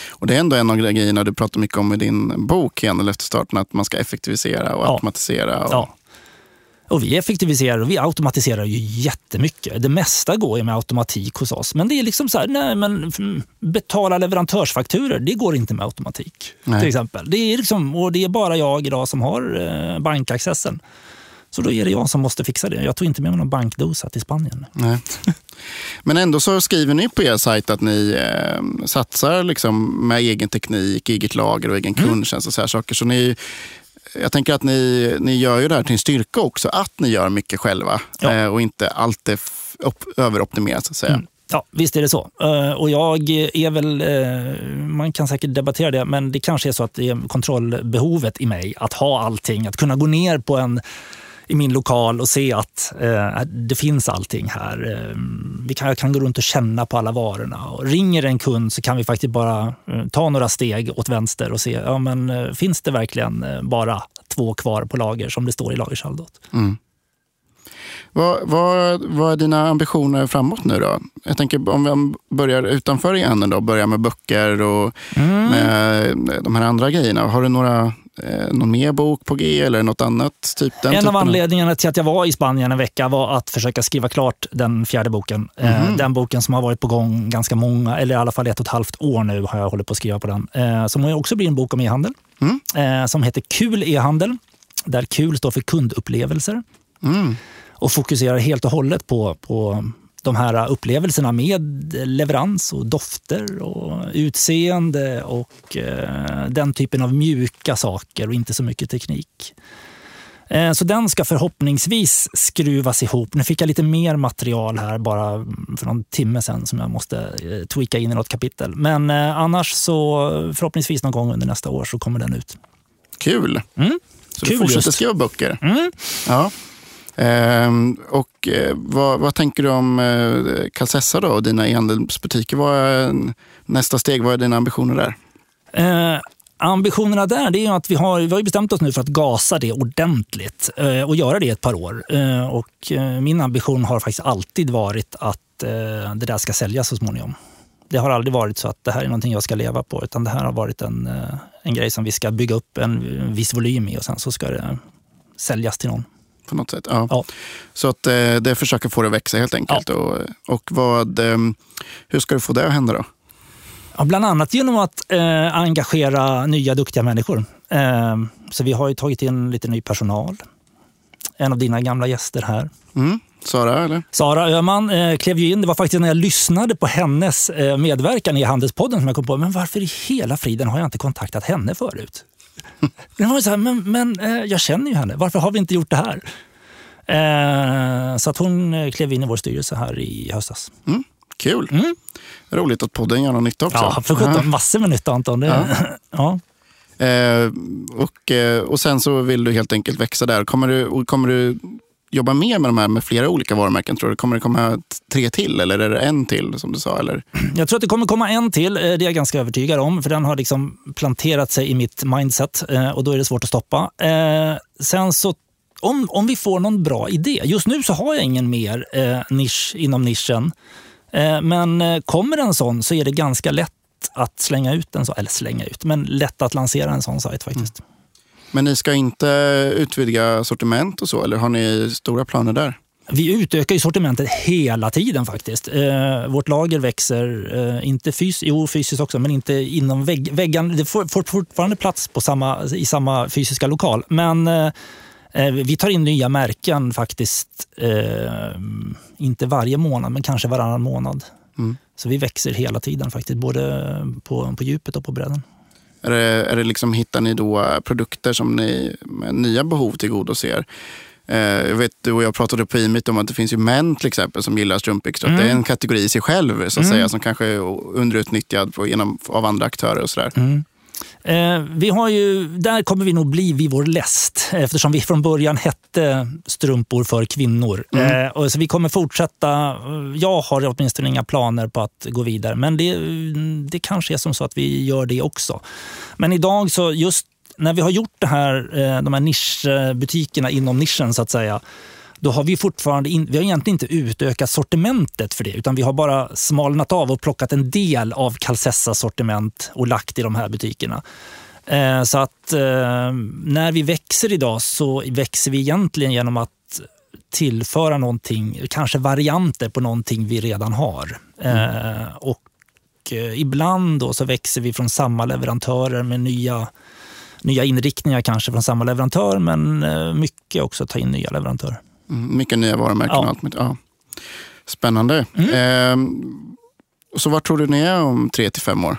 Och Det är ändå en av grejerna du pratar mycket om i din bok, Handel efter starten, att man ska effektivisera och ja. automatisera. Och... Ja. Och vi effektiviserar och vi automatiserar ju jättemycket. Det mesta går ju med automatik hos oss. Men det är liksom så här, nej men betala leverantörsfakturer, det går inte med automatik. Nej. Till exempel. Det är liksom, och det är bara jag idag som har eh, bankaccessen. Så då är det jag som måste fixa det. Jag tog inte med mig någon bankdosa till Spanien. Nej. Men ändå så skriver ni på er sajt att ni eh, satsar liksom med egen teknik, eget lager och egen mm. kundtjänst och så här saker. Så ni, jag tänker att ni, ni gör ju det här till en styrka också, att ni gör mycket själva ja. eh, och inte allt är överoptimerat så att säga. Mm. Ja, visst är det så. Uh, och jag är väl, uh, man kan säkert debattera det, men det kanske är så att det är kontrollbehovet i mig att ha allting, att kunna gå ner på en i min lokal och se att eh, det finns allting här. Eh, vi kan, jag kan gå runt och känna på alla varorna. Och ringer en kund så kan vi faktiskt bara eh, ta några steg åt vänster och se, ja, men, eh, finns det verkligen bara två kvar på lager som det står i lagersaldot? Mm. Vad, vad, vad är dina ambitioner framåt nu då? Jag tänker om vi börjar utanför igen då, börjar med böcker och mm. med de här andra grejerna. Har du några Eh, någon mer bok på G eller något annat? Typ den en av anledningarna till att jag var i Spanien en vecka var att försöka skriva klart den fjärde boken. Mm. Den boken som har varit på gång ganska många, eller i alla fall ett och ett halvt år nu har jag hållit på att skriva på den. Eh, som också blir en bok om e-handel. Mm. Som heter Kul e-handel. Där kul står för kundupplevelser. Mm. Och fokuserar helt och hållet på, på de här upplevelserna med leverans och dofter och utseende och eh, den typen av mjuka saker och inte så mycket teknik. Eh, så den ska förhoppningsvis skruvas ihop. Nu fick jag lite mer material här bara för någon timme sedan som jag måste eh, tweaka in i något kapitel. Men annars så förhoppningsvis någon gång under nästa år så kommer den ut. Kul! Mm. Så Kul du fortsätter just. skriva böcker? Mm. Ja. Ehm, och eh, vad, vad tänker du om eh, då och dina e-handelsbutiker? Vad är nästa steg? Vad är dina ambitioner där? Eh, ambitionerna där det är ju att vi har, vi har bestämt oss nu för att gasa det ordentligt eh, och göra det i ett par år. Eh, och, eh, min ambition har faktiskt alltid varit att eh, det där ska säljas så småningom. Det har aldrig varit så att det här är någonting jag ska leva på utan det här har varit en, en grej som vi ska bygga upp en viss volym i och sen så ska det säljas till någon. På något sätt. Ja. Ja. Så att eh, det försöker få det att växa helt enkelt. Och, och vad, eh, hur ska du få det att hända då? Ja, bland annat genom att eh, engagera nya duktiga människor. Eh, så vi har ju tagit in lite ny personal. En av dina gamla gäster här. Mm. Sara, eller? Sara Öhman eh, klev ju in. Det var faktiskt när jag lyssnade på hennes eh, medverkan i Handelspodden som jag kom på, men varför i hela friden har jag inte kontaktat henne förut? Det var så här, men, men eh, jag känner ju henne. Varför har vi inte gjort det här? Eh, så att hon eh, klev in i vår styrelse här i höstas. Mm. Kul! Mm. Roligt att podden gör någon nytta också. Ja, för sjutton. Massor med nytta Anton. Det, ja. Eh, och, och sen så vill du helt enkelt växa där. Kommer du, kommer du jobba mer med de här med flera olika varumärken tror du? Kommer det komma tre till eller är det en till som du sa? Eller? Jag tror att det kommer komma en till, eh, det är jag ganska övertygad om. För den har liksom planterat sig i mitt mindset eh, och då är det svårt att stoppa. Eh, Sen så, om, om vi får någon bra idé. Just nu så har jag ingen mer nisch inom nischen. Men kommer en sån så är det ganska lätt att slänga ut en sån, eller slänga ut, men lätt att lansera en sån sajt faktiskt. Men ni ska inte utvidga sortiment och så? Eller har ni stora planer där? Vi utökar ju sortimentet hela tiden faktiskt. Eh, vårt lager växer, eh, inte fys jo, fysiskt också, men inte inom vägg väggarna. Det får, får fortfarande plats på samma, i samma fysiska lokal. Men eh, eh, vi tar in nya märken faktiskt, eh, inte varje månad, men kanske varannan månad. Mm. Så vi växer hela tiden faktiskt, både på, på djupet och på bredden. Är det, är det liksom, hittar ni då produkter som ni med nya behov tillgodoser? Eh, jag vet, du och jag pratade på Imit om att det finns ju män till exempel som gillar strumpbyxor. Mm. Det är en kategori i sig själv så att säga, som kanske är underutnyttjad på, genom, av andra aktörer och sådär. Mm. Eh, vi har ju, där kommer vi nog bli vid vår läst eftersom vi från början hette strumpor för kvinnor. Mm. Eh, och så vi kommer fortsätta. Jag har åtminstone inga planer på att gå vidare men det, det kanske är som så att vi gör det också. Men idag så just när vi har gjort det här, eh, de här nischbutikerna inom nischen så att säga då har vi fortfarande in, vi har egentligen inte utökat sortimentet för det utan vi har bara smalnat av och plockat en del av Calcessas sortiment och lagt i de här butikerna. Eh, så att eh, när vi växer idag så växer vi egentligen genom att tillföra någonting, kanske varianter på någonting vi redan har. Eh, och ibland då så växer vi från samma leverantörer med nya nya inriktningar kanske från samma leverantör men mycket också ta in nya leverantörer. Mycket nya varumärken Ja. och allt. möjligt. Ja. Spännande. Mm. Eh, så var tror du ni är om tre till fem år?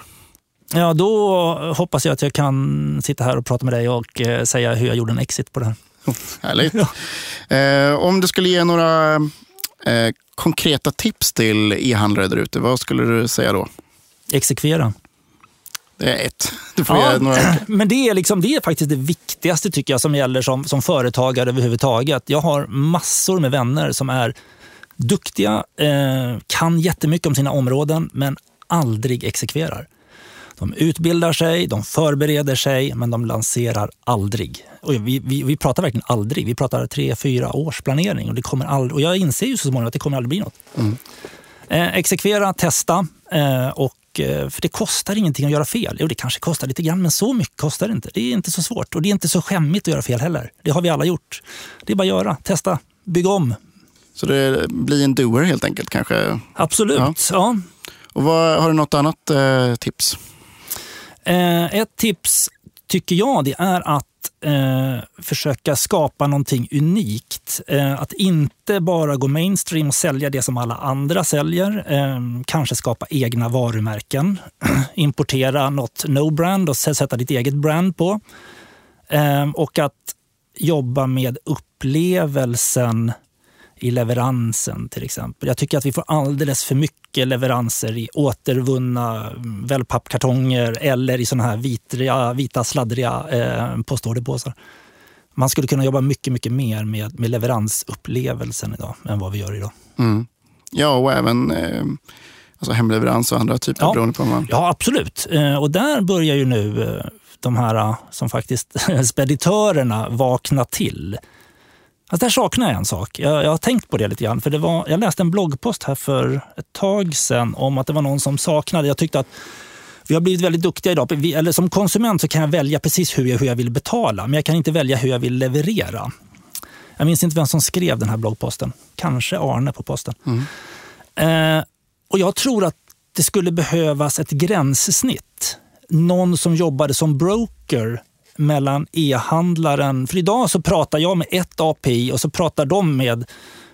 Ja, då hoppas jag att jag kan sitta här och prata med dig och eh, säga hur jag gjorde en exit på det här. Härligt. Ja. Eh, om du skulle ge några eh, konkreta tips till e-handlare där ute, vad skulle du säga då? Exekvera. Det är ett. Du får Ja, några. men det är, liksom, det är faktiskt det viktigaste tycker jag som gäller som, som företagare överhuvudtaget. Jag har massor med vänner som är duktiga, eh, kan jättemycket om sina områden men aldrig exekverar. De utbildar sig, de förbereder sig men de lanserar aldrig. Och vi, vi, vi pratar verkligen aldrig. Vi pratar tre, fyra års planering och, det kommer aldrig, och jag inser ju så småningom att det kommer aldrig bli något. Eh, exekvera, testa eh, och eh, för det kostar ingenting att göra fel. Jo, det kanske kostar lite grann, men så mycket kostar det inte. Det är inte så svårt och det är inte så skämmigt att göra fel heller. Det har vi alla gjort. Det är bara att göra, testa, bygga om. Så det blir en doer helt enkelt kanske. Absolut. Ja. Ja. Och vad, har du något annat eh, tips? Eh, ett tips tycker jag det är att eh, försöka skapa någonting unikt. Eh, att inte bara gå mainstream och sälja det som alla andra säljer. Eh, kanske skapa egna varumärken. Importera något no-brand och sätta ditt eget brand på. Eh, och att jobba med upplevelsen i leveransen till exempel. Jag tycker att vi får alldeles för mycket leveranser i återvunna wellpappkartonger eller i såna här vitriga, vita sladdriga eh, postorderpåsar. Man skulle kunna jobba mycket, mycket mer med, med leveransupplevelsen idag än vad vi gör idag. Mm. Ja, och även eh, alltså hemleverans och andra typer ja. beroende på man... Ja, absolut. Eh, och där börjar ju nu eh, de här eh, som faktiskt speditörerna vakna till. Alltså där saknar jag en sak. Jag, jag, har tänkt på det lite grann. För det var, jag läste en bloggpost här för ett tag sedan om att det var någon som saknade. Jag tyckte att vi har blivit väldigt duktiga idag. Vi, eller som konsument så kan jag välja precis hur jag, hur jag vill betala, men jag kan inte välja hur jag vill leverera. Jag minns inte vem som skrev den här bloggposten. Kanske Arne på posten. Mm. Eh, och Jag tror att det skulle behövas ett gränssnitt. Någon som jobbade som broker mellan e-handlaren. För idag så pratar jag med ett API och så pratar de med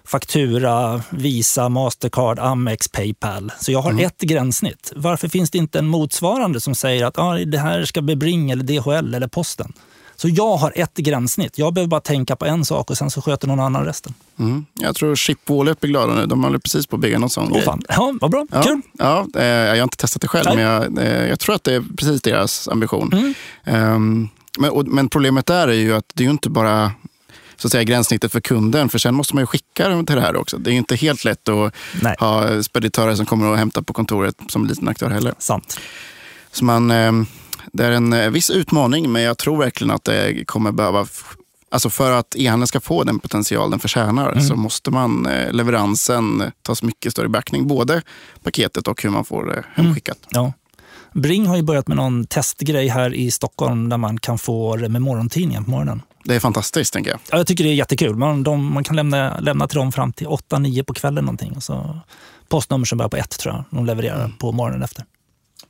faktura, Visa, Mastercard, Amex, Paypal. Så jag har mm. ett gränssnitt. Varför finns det inte en motsvarande som säger att ah, det här ska bli Bring, eller DHL eller Posten? Så jag har ett gränssnitt. Jag behöver bara tänka på en sak och sen så sköter någon annan resten. Mm. Jag tror Chip Wallet blir glada nu. De håller precis på att bygga någon sån oh. Fan. Ja, vad bra. Ja, Kul. Ja, eh, jag har inte testat det själv, Nej. men jag, eh, jag, tror att det är precis deras ambition. Mm. Um, men, och, men problemet där är ju att det är ju inte bara så att säga, gränssnittet för kunden. För sen måste man ju skicka dem till det här också. Det är inte helt lätt att Nej. ha speditörer som kommer och hämtar på kontoret som liten aktör heller. Sant. Så man, ehm, det är en eh, viss utmaning, men jag tror verkligen att det kommer behöva Alltså för att e-handeln ska få den potential den förtjänar mm. så måste man eh, leveransen tas mycket större backning. Både paketet och hur man får det hemskickat. Mm. Ja. Bring har ju börjat med någon testgrej här i Stockholm där man kan få det med morgontidningen på morgonen. Det är fantastiskt, tänker jag. Ja, jag tycker det är jättekul. Man, de, man kan lämna, lämna till dem fram till 8-9 på kvällen. Någonting. Så postnummer som börjar på ett tror jag de levererar mm. på morgonen efter.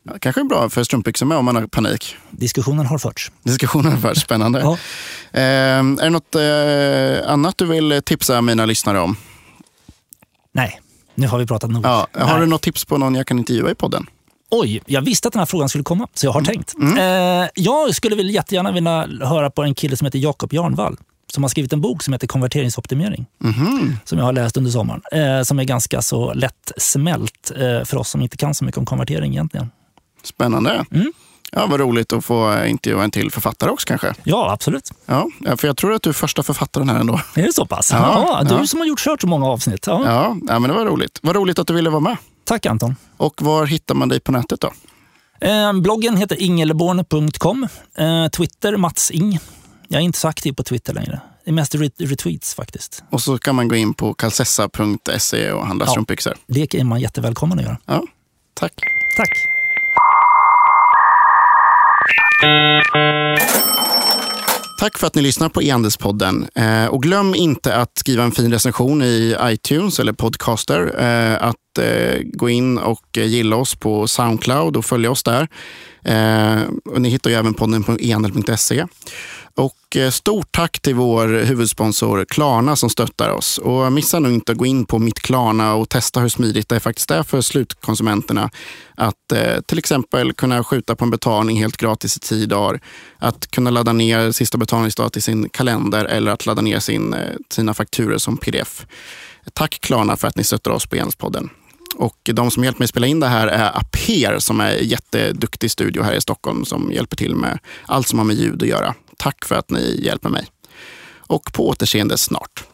Ja, kanske är bra för strumpbyxor med om man har panik. Diskussionen har förts. Diskussionen har förts, spännande. ja. eh, är det något eh, annat du vill tipsa mina lyssnare om? Nej, nu har vi pratat nog. Ja, har Nej. du något tips på någon jag kan intervjua i podden? Oj, jag visste att den här frågan skulle komma, så jag har mm. tänkt. Mm. Eh, jag skulle väl jättegärna vilja höra på en kille som heter Jakob Jarnvall som har skrivit en bok som heter Konverteringsoptimering. Mm. Som jag har läst under sommaren. Eh, som är ganska så lättsmält eh, för oss som inte kan så mycket om konvertering egentligen. Spännande. Mm. Ja, vad roligt att få intervjua en till författare också kanske. Ja, absolut. Ja, för jag tror att du är första författaren här ändå. Är det så pass? Ja, ja du ja. som har gjort kört så många avsnitt. Ja. Ja, ja, men det var roligt. Vad roligt att du ville vara med. Tack Anton. Och var hittar man dig på nätet då? Eh, bloggen heter ingelborn.com. Eh, Twitter Mats Ing. Jag är inte så aktiv på Twitter längre. Det är mest retweets faktiskt. Och så kan man gå in på calcessa.se och handla ja, strumpbyxor. Det är man jättevälkommen att göra. Ja, tack. Tack. Tack för att ni lyssnar på e-handelspodden. Eh, och glöm inte att skriva en fin recension i iTunes eller Podcaster. Eh, att eh, gå in och gilla oss på Soundcloud och följa oss där. Eh, och ni hittar ju även podden på ehandel.se. Och eh, stort tack till vår huvudsponsor Klarna som stöttar oss. Och missa nu inte att gå in på mitt Klarna och testa hur smidigt det faktiskt är för slutkonsumenterna att eh, till exempel kunna skjuta på en betalning helt gratis i tio dagar. Att kunna ladda ner sista betalningsdag till sin kalender eller att ladda ner sin, eh, sina fakturer som pdf. Tack Klarna för att ni stöttar oss på Genuspodden. Och de som hjälpt mig spela in det här är Aper som är en jätteduktig studio här i Stockholm som hjälper till med allt som har med ljud att göra. Tack för att ni hjälper mig. Och på återseende snart.